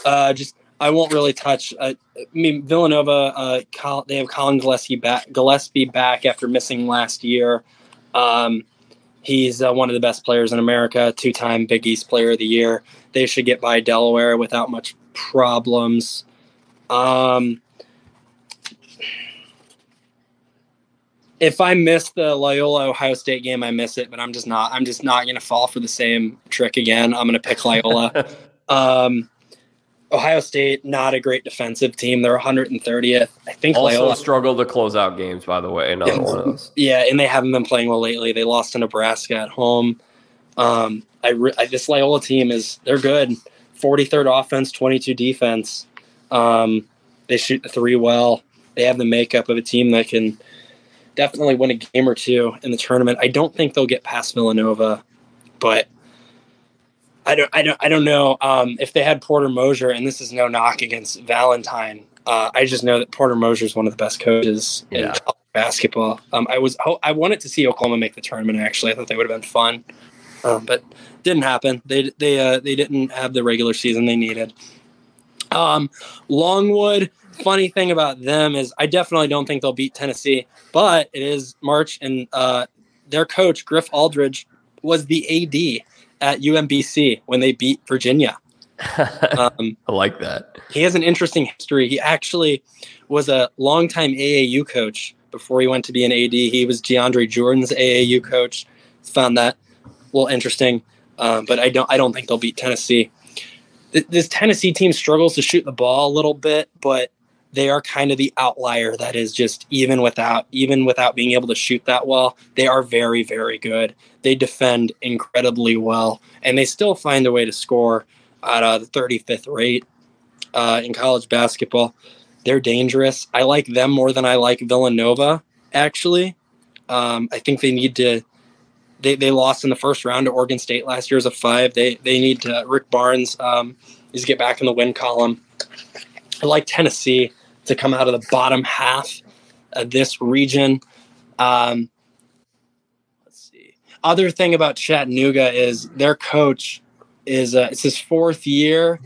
Uh, just I won't really touch. Uh, I mean, Villanova. Uh, Col- they have Collin Gillespie back. Gillespie back after missing last year. Um, he's uh, one of the best players in America. Two-time Big East Player of the Year. They should get by Delaware without much problems. Um, if I miss the Loyola Ohio State game, I miss it, but I'm just not. I'm just not going to fall for the same trick again. I'm going to pick Loyola. um, Ohio State, not a great defensive team. They're 130th. I think also Loyola struggled to close out games. By the way, another one of those. Yeah, and they haven't been playing well lately. They lost to Nebraska at home. Um, I, re- I this Loyola team is they're good. 43rd offense, 22 defense. Um, they shoot the three well. They have the makeup of a team that can definitely win a game or two in the tournament. I don't think they'll get past Villanova, but I don't, I don't, I don't know um, if they had Porter Moser, and this is no knock against Valentine. Uh, I just know that Porter Moser is one of the best coaches yeah. in basketball. Um, I was, I wanted to see Oklahoma make the tournament. Actually, I thought they would have been fun, um, but didn't happen. They, they, uh, they didn't have the regular season they needed. Um, Longwood, funny thing about them is I definitely don't think they'll beat Tennessee, but it is March and uh, their coach Griff Aldrich was the AD at UMBC when they beat Virginia. Um, I like that. He has an interesting history. He actually was a longtime AAU coach before he went to be an AD. He was DeAndre Jordan's AAU coach. Found that a little interesting, um, but I don't. I don't think they'll beat Tennessee. This Tennessee team struggles to shoot the ball a little bit, but they are kind of the outlier that is just even without even without being able to shoot that well they are very very good they defend incredibly well and they still find a way to score at uh, the 35th rate uh, in college basketball they're dangerous i like them more than i like villanova actually Um, I think they need to. They, they lost in the first round to Oregon State last year as a five. They they need to. Rick Barnes um, needs to get back in the win column. I like Tennessee to come out of the bottom half of this region. Um. Other thing about Chattanooga is their coach is uh, it's his fourth year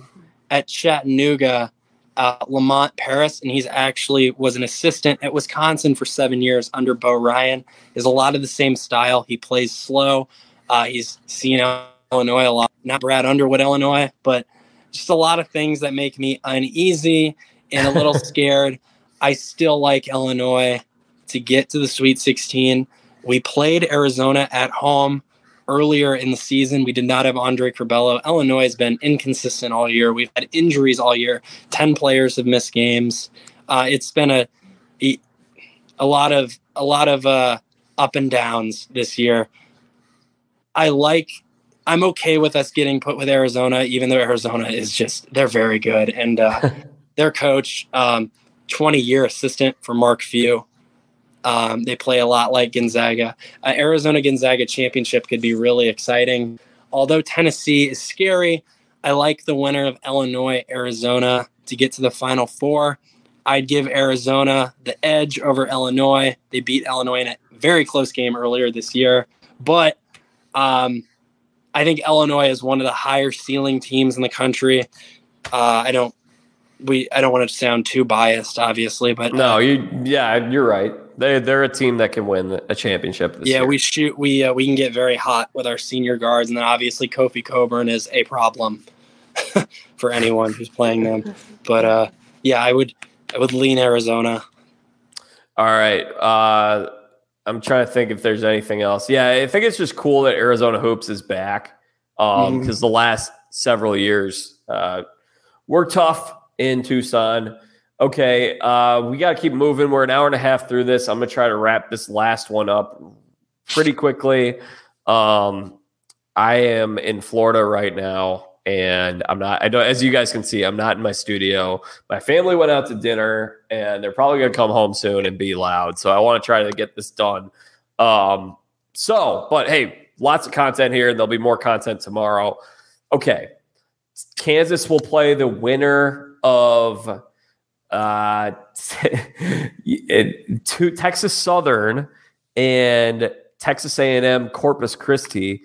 at Chattanooga, uh, Lamont Paris, and he's actually was an assistant at Wisconsin for seven years under Bo Ryan. Is a lot of the same style. He plays slow. Uh, he's seen Illinois a lot, not Brad Underwood, Illinois, but just a lot of things that make me uneasy and a little scared. I still like Illinois to get to the Sweet 16. We played Arizona at home earlier in the season. We did not have Andre Curbelo. Illinois has been inconsistent all year. We've had injuries all year. 10 players have missed games. Uh, it's been a, a lot of a lot of uh, up and downs this year. I like I'm okay with us getting put with Arizona, even though Arizona is just they're very good and uh, their coach, um, 20 year assistant for Mark Few. Um, they play a lot like Gonzaga. Uh, Arizona Gonzaga championship could be really exciting. Although Tennessee is scary, I like the winner of Illinois Arizona to get to the Final Four. I'd give Arizona the edge over Illinois. They beat Illinois in a very close game earlier this year, but um, I think Illinois is one of the higher ceiling teams in the country. Uh, I don't we I don't want to sound too biased, obviously, but no, you yeah, you're right. They they're a team that can win a championship. yeah, year. we shoot we uh, we can get very hot with our senior guards, and then obviously Kofi Cockburn is a problem for anyone who's playing them. But uh, yeah, I would I would lean Arizona. All right. Uh, I'm trying to think if there's anything else. Yeah, I think it's just cool that Arizona Hoops is back because um, mm-hmm. the last several years uh, were tough in Tucson. Okay, uh, we got to keep moving. We're an hour and a half through this. I'm to try to wrap this last one up pretty quickly. Um, I am in Florida right now, and I'm not. I don't. As you guys can see, I'm not in my studio. My family went out to dinner, and they're probably to come home soon and be loud. So I want to try to get this done. Um, so, but hey, lots of content here. There'll be more content tomorrow. Okay, Kansas will play the winner of uh, to Texas Southern and Texas A&M Corpus Christi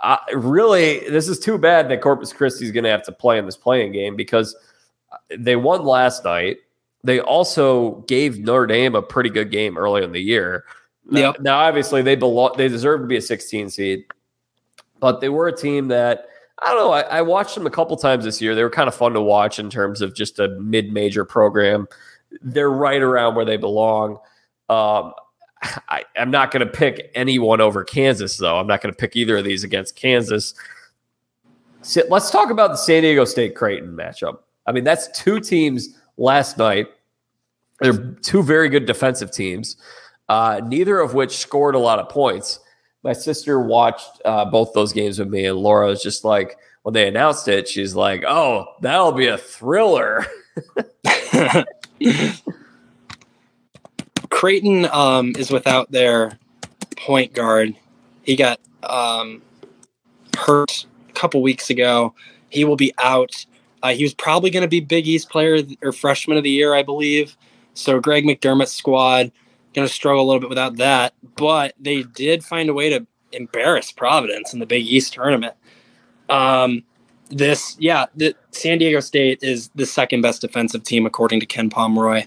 uh, really, this is too bad that Corpus Christi is going to have to play in this play-in game because they won last night. They also gave Notre Dame a pretty good game early in the year. Now, yep. now obviously, they belong. They deserve to be a 16 seed, but they were a team that I don't know. I, I watched them a couple times this year. They were kind of fun to watch in terms of just a mid-major program. They're right around where they belong. Um, I, am not going to pick anyone over Kansas, though. I'm not going to pick either of these against Kansas. So let's talk about the San Diego State Creighton matchup. I mean, that's two teams last night. They're two very good defensive teams, uh, neither of which scored a lot of points. My sister watched uh, both those games with me, and Laura was just like, when they announced it, she's like, "Oh, that'll be a thriller." Creighton um, is without their point guard. He got um, hurt a couple weeks ago. He will be out. Uh, he was probably going to be Big East player or freshman of the year, I believe. So Greg McDermott's squad going to struggle a little bit without that. But they did find a way to embarrass Providence in the Big East tournament. Um, this, yeah, the San Diego State is the second best defensive team according to Ken Pomeroy.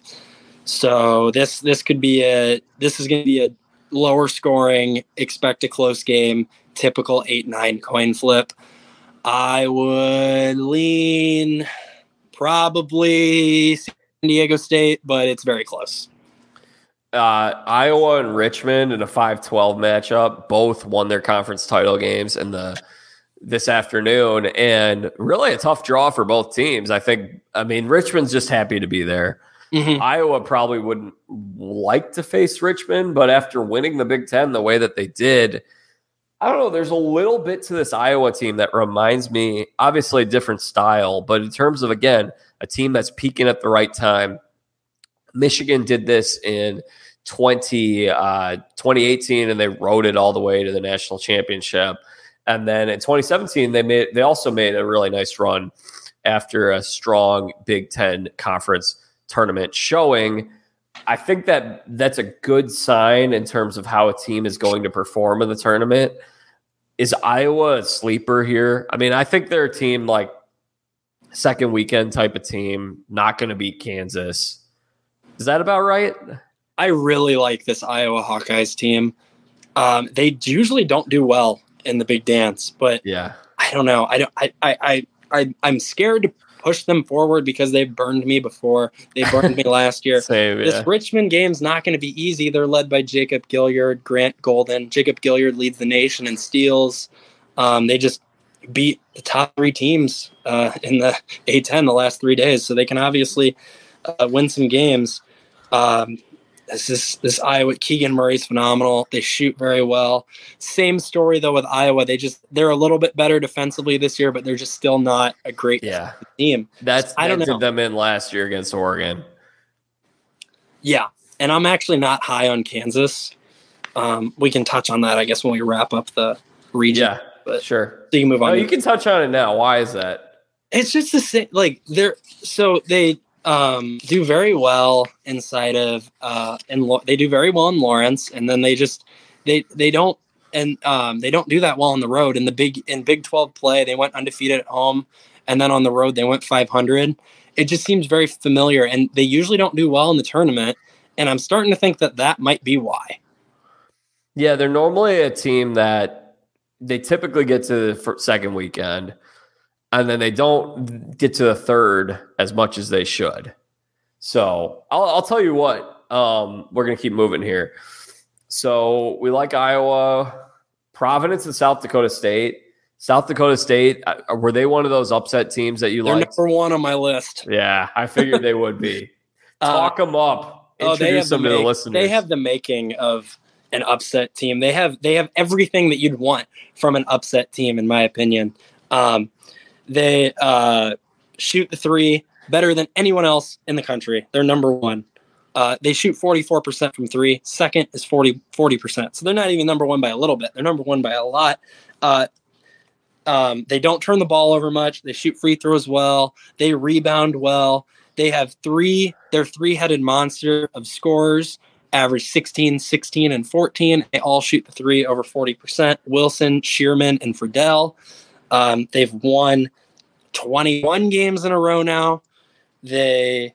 So this this could be a this is going to be a lower scoring, expect a close game, typical eight nine coin flip. I would lean probably San Diego State, but it's very close. Uh, Iowa and Richmond in a 5-12 matchup both won their conference title games in the this afternoon and really a tough draw for both teams. I think I mean Richmond's just happy to be there. Mm-hmm. Iowa probably wouldn't like to face Richmond, but after winning the Big Ten the way that they did, I don't know. There's a little bit to this Iowa team that reminds me, obviously, a different style, but in terms of, again, a team that's peaking at the right time. Michigan did this in 20, uh, 2018 and they rode it all the way to the national championship. And then in 2017, they made they also made a really nice run after a strong Big Ten conference tournament showing. I think that that's a good sign in terms of how a team is going to perform in the tournament. Is Iowa a sleeper here? I mean, I think they're a team like second weekend type of team, not going to beat Kansas. Is that about right? I really like this Iowa Hawkeyes team. Um, they usually don't do well in the big dance, but yeah, I don't know. I don't. I I I, I I'm scared to push them forward because they've burned me before. They burned me last year. Same, this yeah. Richmond game's not going to be easy. They're led by Jacob Gilliard, Grant Golden. Jacob Gilliard leads the nation in steals. Um, they just beat the top three teams uh, in the A10 the last three days, so they can obviously uh, win some games. Um, this is this Iowa Keegan Murray's phenomenal. They shoot very well. Same story though with Iowa. They just they're a little bit better defensively this year, but they're just still not a great yeah. team. That's I don't know. them in last year against Oregon. Yeah, and I'm actually not high on Kansas. Um, we can touch on that, I guess, when we wrap up the region. Yeah, but sure. so you can move on. Oh, you can touch on it now. Why is that? it's just the same like they're so they um do very well inside of uh and Lo- they do very well in lawrence and then they just they they don't and um they don't do that well on the road. In the big in big 12 play they went undefeated at home and then on the road they went 500 it just seems very familiar and they usually don't do well in the tournament and i'm starting to think that that might be why. Yeah, they're normally a team that they typically get to the second weekend, and then they don't get to the third as much as they should. So I'll, I'll tell you what, um, we're gonna keep moving here. So we like Iowa, Providence, and South Dakota State. South Dakota State uh, were they one of those upset teams that you they're number one on my list Yeah, I figured they would be. Uh, Talk them up. Oh, they have Introduce the them to the listeners. They have the making of an upset team. They have they have everything that you'd want from an upset team, in my opinion. Um, they uh, shoot the three better than anyone else in the country. They're number one. Uh, they shoot 44% from three. Second is 40, 40%. So they're not even number one by a little bit. They're number one by a lot. Uh, um, they don't turn the ball over much. They shoot free throws well. They rebound well. They have three, they're three headed monster of scorers, average 16, 16, and 14. They all shoot the three over 40%. Wilson, Scheierman, and Freidel. Um, they've won 21 games in a row now. They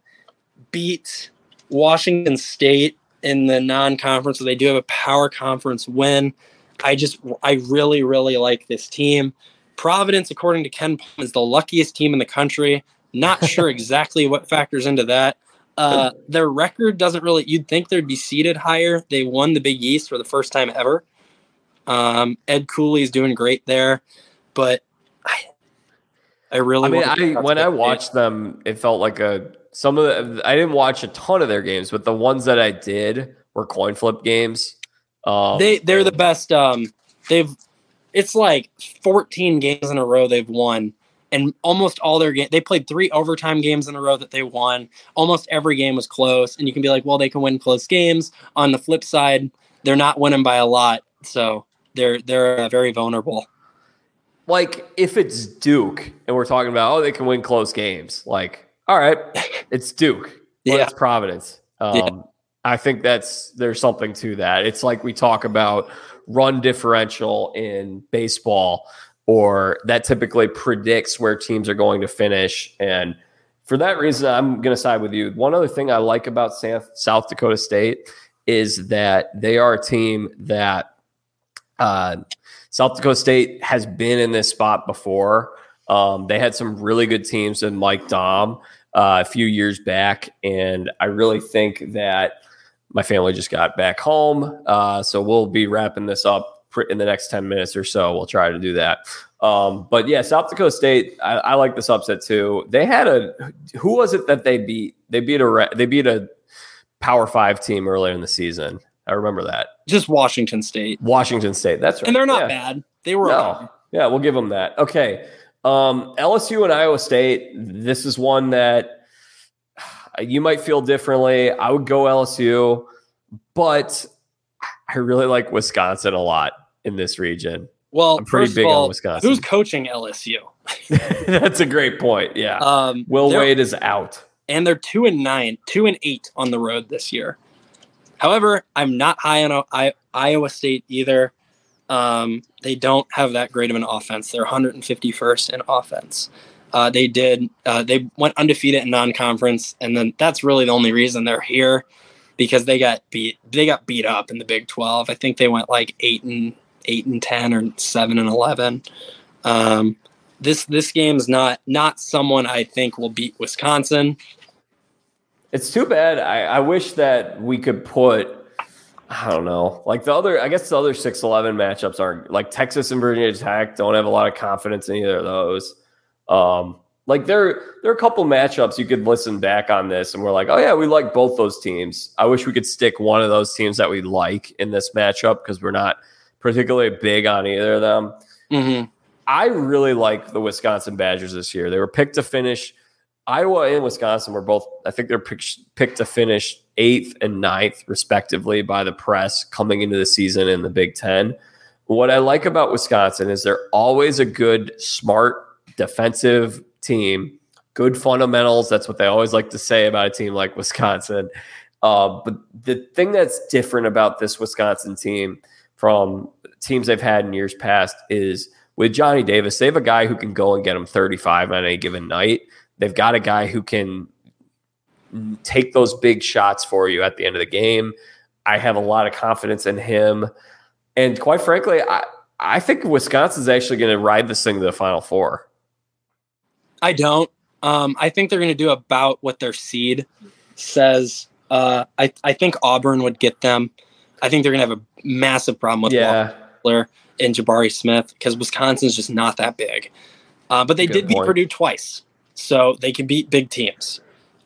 beat Washington State in the non conference, so they do have a power conference win. I just, I really, really like this team. Providence, according to KenPom, is the luckiest team in the country. Not sure exactly what factors into that. Uh, their record doesn't really, you'd think they'd be seated higher. They won the Big East for the first time ever. Um, Ed Cooley is doing great there, but I really, I mean, I when I watched them, it felt like a some of the. I didn't watch a ton of their games, but the ones that I did were coin flip games. Um, they they're the best. Um, they've it's like 14 games in a row they've won, and almost all their game they played three overtime games in a row that they won. Almost every game was close, and you can be like, well, they can win close games. On the flip side, they're not winning by a lot, so they're they're uh, very vulnerable. Like if it's Duke and we're talking about oh they can win close games. Like all right, it's Duke. Yeah. it's Providence. Um, Yeah. I think that's there's something to that. It's like we talk about run differential in baseball, or that typically predicts where teams are going to finish. And for that reason, I'm going to side with you. One other thing I like about South, South Dakota State is that they are a team that uh, South Dakota State has been in this spot before. Um, they had some really good teams in Mike Daum uh, a few years back, and I really think that my family just got back home, uh, so we'll be wrapping this up in the next ten minutes or so. We'll try to do that. Um, but yeah, South Dakota State, I, I like this upset too. They had a who was it that they beat? They beat a they beat a Power Five team earlier in the season. I remember that Just Washington State, Washington State. That's right, and they're not Yeah. bad. They were No. okay. Yeah, we'll give them that. Okay. Um, LSU and Iowa State. This is one that you might feel differently. I would go LSU, but I really like Wisconsin a lot in this region. Well, I'm pretty big all, on Wisconsin. Who's coaching LSU? That's a great point. Yeah. Um, Will Wade is out. and they're two and nine, two and eight on the road this year. However, I'm not high on I- Iowa State either. Um, they don't have that great of an offense. They're 151st in offense. Uh, they did. Uh, they went undefeated in non-conference, and then that's really the only reason they're here because they got beat. They got beat up in the Big 12. I think they went like eight and eight and ten or seven and eleven. Um, this this game's not not someone I think will beat Wisconsin. It's too bad. I, I wish that we could put, I don't know, like the other, I guess the other 6 11 matchups aren't like Texas and Virginia Tech don't have a lot of confidence in either of those. Um, like there, there are a couple matchups you could listen back on this and we're like, oh yeah, we like both those teams. I wish we could stick one of those teams that we like in this matchup because we're not particularly big on either of them. Mm-hmm. I really like the Wisconsin Badgers this year. They were picked to finish. Iowa and Wisconsin were both, I think they're picked, to finish eighth and ninth, respectively, by the press coming into the season in the Big Ten. What I like about Wisconsin is they're always a good, smart, defensive team, good fundamentals. That's what they always like to say about a team like Wisconsin. Uh, but the thing that's different about this Wisconsin team from teams they've had in years past is with Johnny Davis, they have a guy who can go and get him 35 on any given night. They've got a guy who can take those big shots for you at the end of the game. I have a lot of confidence in him. And quite frankly, I, I think Wisconsin's actually going to ride this thing to the Final Four. I don't. Um, I think they're going to do about what their seed says. Uh, I I think Auburn would get them. I think they're going to have a massive problem with Yeah. Walker and Jabari Smith because Wisconsin's just not that big. Uh, but they Good did beat point. Purdue twice, so they can beat big teams.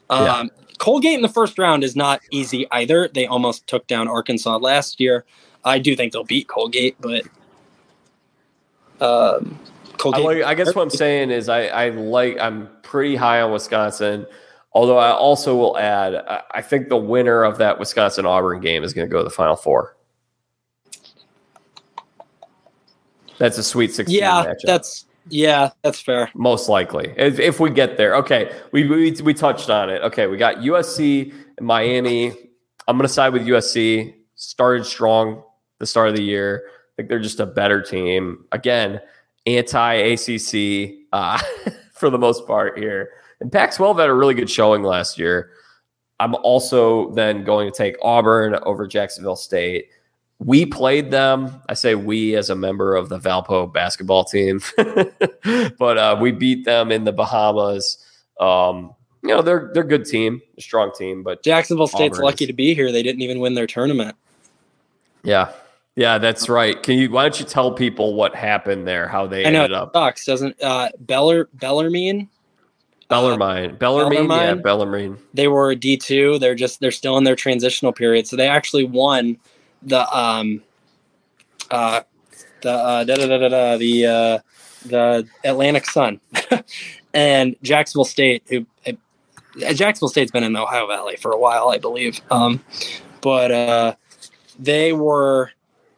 Um, Yeah. Colgate in the first round is not easy either. They almost took down Arkansas last year. I do think they'll beat Colgate, but um, I, Colgate. like, I guess what I'm saying is I, I like I'm pretty high on Wisconsin. Although I also will add, I, I think the winner of that Wisconsin Auburn game is going to go to the Final Four. That's a Sweet 16 yeah, matchup. that's yeah, that's fair. most likely if, if we get there. Okay, we, we we touched on it. Okay, we got USC Miami. I'm to side with USC. Started strong the start of the year. I think they're just a better team. Again, anti ACC uh, for the most part here. And Pac-12 had a really good showing last year. I'm also then going to take Auburn over Jacksonville State. We played them. I say we as a member of the Valpo basketball team, but uh, we beat them in the Bahamas. Um, you know they're they're a good team, a strong team, but Jacksonville State's Auburn lucky is- to be here. They didn't even win their tournament. yeah, yeah, that's right. Can you? Why don't you tell people what happened there? How they I know ended up? sucks, doesn't uh Beller Bellarmine? Bellarmine, Bellarmine, yeah, Bellarmine? Bellarmine. They were D two. They're just they're still in their transitional period. So they actually won the um uh the uh da, da, da, da, da, the uh the Atlantic Sun. and Jacksonville State, who uh, Jacksonville State's been in the Ohio Valley for a while, I believe. Um but uh they were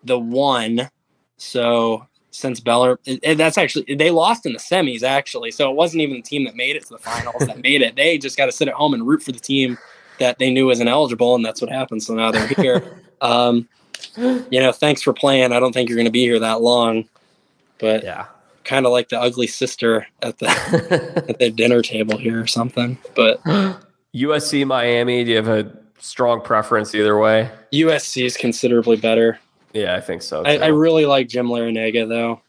the one. So since Beller, that's actually they lost in the semis actually. So it wasn't even the team that made it to the finals that made it. They just got to sit at home and root for the team that they knew wasn't eligible, and that's what happened. So now they're here. um, you know, thanks for playing. I don't think you're going to be here that long, but Yeah. kind of like the ugly sister at the at the dinner table here or something. But USC, Miami. Do you have a strong preference either way? USC is considerably better. Yeah, I think so. I, I really like Jim Larranaga though.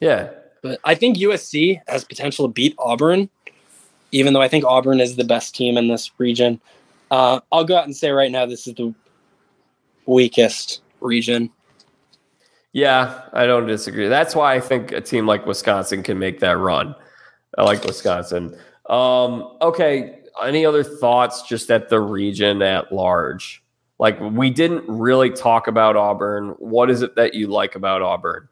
yeah, But I think USC has potential to beat Auburn, even though I think Auburn is the best team in this region. Uh, I'll go out and say right now this is the weakest region. yeah, I don't disagree. That's why I think a team like Wisconsin can make that run. I like Wisconsin. Um, okay, any other thoughts just at the region at large? Like we didn't really talk about Auburn. What is it that you like about Auburn?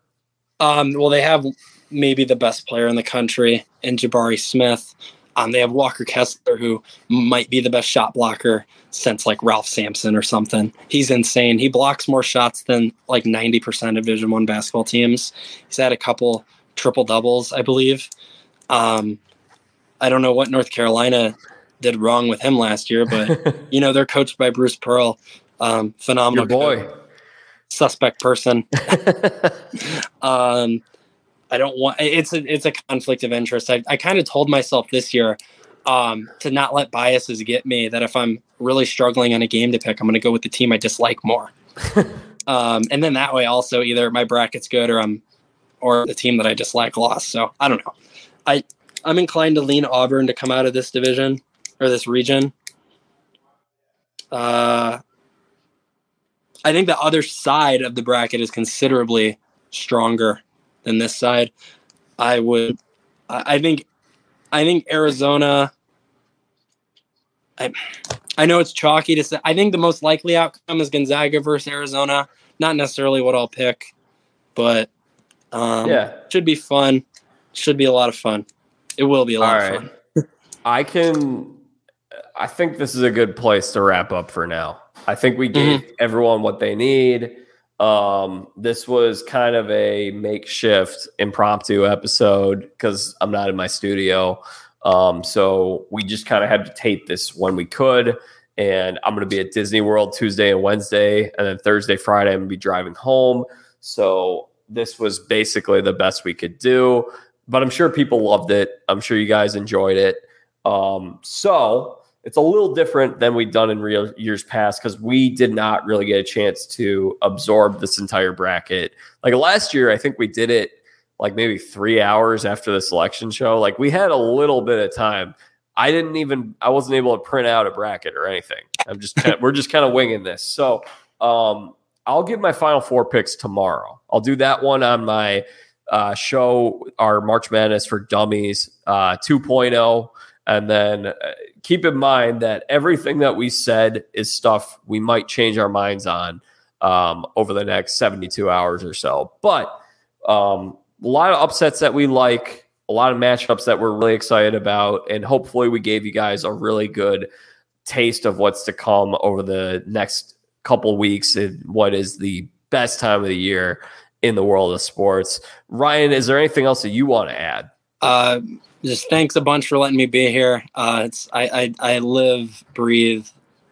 Um, well, they have maybe the best player in the country in Jabari Smith. Um, they have Walker Kessler, who might be the best shot blocker since like Ralph Sampson or something. He's insane. He blocks more shots than like 90% of Division One basketball teams. He's had a couple triple doubles, I believe. Um, I don't know what North Carolina did wrong with him last year, but you know they're coached by Bruce Pearl, um, phenomenal Your boy, coach, suspect person. um, I don't want it's a it's a conflict of interest. I, I kind of told myself this year um, to not let biases get me. That if I'm really struggling on a game to pick, I'm going to go with the team I dislike more. um, and then that way, also either my bracket's good or I'm or the team that I dislike lost. So I don't know. I I'm inclined to lean Auburn to come out of this division or this region. Uh, I think the other side of the bracket is considerably stronger than this side. I would, I think, I think Arizona. I, I know it's chalky to say. I think the most likely outcome is Gonzaga versus Arizona. Not necessarily what I'll pick, but um, yeah, should be fun. Should be a lot of fun. It will be a lot All of right. fun. I can. I think this is a good place to wrap up for now. I think we gave mm-hmm. everyone what they need. Um, this was kind of a makeshift impromptu episode because I'm not in my studio. Um, so we just kind of had to tape this when we could. And I'm going to be at Disney World Tuesday and Wednesday. And then Thursday, Friday, I'm going to be driving home. So this was basically the best we could do. But I'm sure people loved it. I'm sure you guys enjoyed it. Um, so it's a little different than we've done in real years past because we did not really get a chance to absorb this entire bracket. Like last year, I think we did it like maybe three hours after the selection show. Like we had a little bit of time. I didn't even I wasn't able to print out a bracket or anything. I'm just kind of, we're just kind of winging this. So um, I'll give my final four picks tomorrow. I'll do that one on my uh, show, our March Madness for Dummies uh, 2.0. And then uh, keep in mind that everything that we said is stuff we might change our minds on um, over the next 72 hours or so. But um, a lot of upsets that we like, a lot of matchups that we're really excited about. And hopefully, we gave you guys a really good taste of what's to come over the next couple weeks and what is the best time of the year in the world of sports. Ryan, is there anything else that you want to add? Uh, just thanks a bunch for letting me be here. Uh, it's I, I, I live, breathe,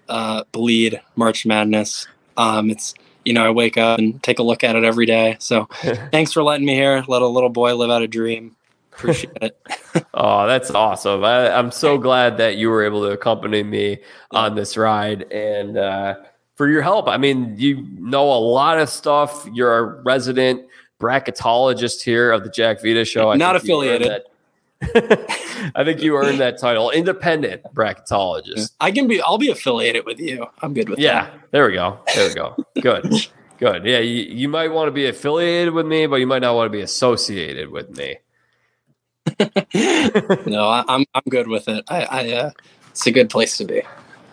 uh, bleed March Madness. Um, it's you know I wake up and take a look at it every day. So thanks for letting me here. Let a little boy live out a dream. Appreciate it. oh, that's awesome. I, am so glad that you were able to accompany me on this ride and uh, for your help. I mean, you know a lot of stuff. You're a resident bracketologist here of the Jack Vita Show. I Not affiliated. I think you earned that title, independent bracketologist. I can be. I'll be affiliated with you. I'm good with yeah, that. there we go. There we go. Good. Good. Yeah, you, you might want to be affiliated with me, but you might not want to be associated with me. no, I, am I'm, I'm good with it. I, I uh, it's a good place to be.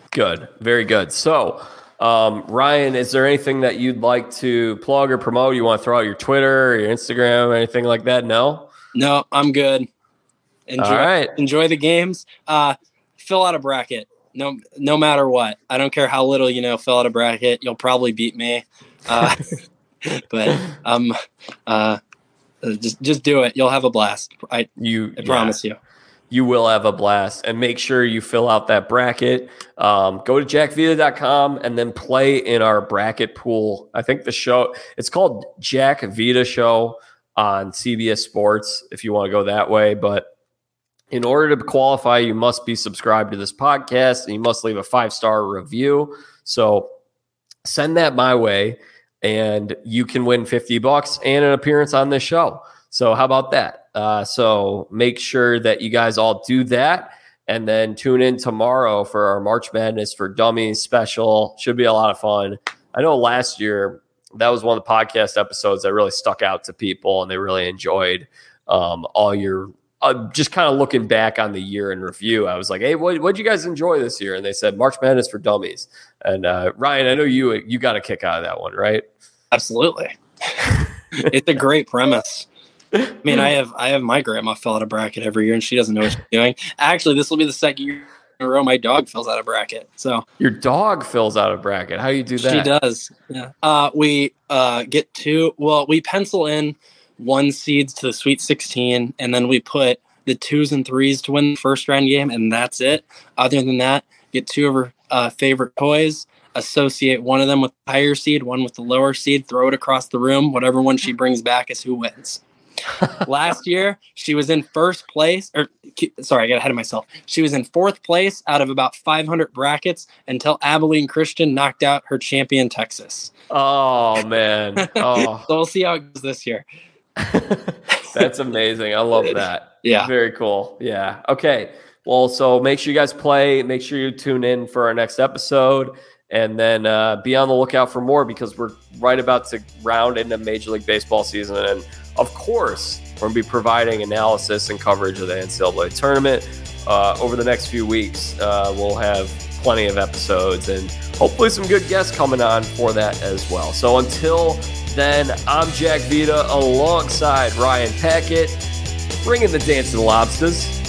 Good. Very good. So, um, Ryan, is there anything that you'd like to plug or promote? You want to throw out your Twitter or your Instagram or anything like that? No. No, I'm good. Enjoy, All right. enjoy the games. Uh, fill out a bracket. No, no matter what. I don't care how little you know. Fill out a bracket. You'll probably beat me. Uh, but um, uh, just just do it. You'll have a blast. I you I promise you. You will have a blast. And make sure you fill out that bracket. Um, go to jackvita.com and then play in our bracket pool. I think the show, it's called Jack Vita Show on CBS Sports if you want to go that way. But in order to qualify, you must be subscribed to this podcast and you must leave a five star review. So send that my way and you can win 50 bucks and an appearance on this show. So, how about that? Uh, so, make sure that you guys all do that and then tune in tomorrow for our March Madness for Dummies special. Should be a lot of fun. I know last year that was one of the podcast episodes that really stuck out to people and they really enjoyed um, all your uh, just kind of looking back on the year in review, I was like, "Hey, what did you guys enjoy this year?" And they said March Madness for Dummies. And uh, Ryan, I know you you got a kick out of that one, right? Absolutely. it's a great premise. I mean, I have I have my grandma fill out a bracket every year, and she doesn't know what she's doing. Actually, this will be the second year in a row my dog fills out a bracket. So your dog fills out a bracket. How do you do that? She does. Yeah. Uh, we uh, get two. Well, we pencil in one seeds to the Sweet 16, and then we put the twos and threes to win the first round game, and that's it. Other than that, get two of her uh, favorite toys, associate one of them with the higher seed, one with the lower seed, throw it across the room. Whatever one she brings back is who wins. Last year, she was in first place, or sorry, I got ahead of myself. She was in fourth place out of about 500 brackets until Abilene Christian knocked out her champion Texas. Oh man! Oh. so we'll see how it goes this year. That's amazing. I love that. Yeah. Very cool. Yeah. Okay. Well, so make sure you guys play. Make sure you tune in for our next episode and then uh, be on the lookout for more because we're right about to round into Major League Baseball season. And of course, we're going to be providing analysis and coverage of the NCAA tournament uh, over the next few weeks. Uh, we'll have plenty of episodes and hopefully some good guests coming on for that as well. So until then, I'm Jack Vita alongside Ryan Packett, bringing the the lobsters.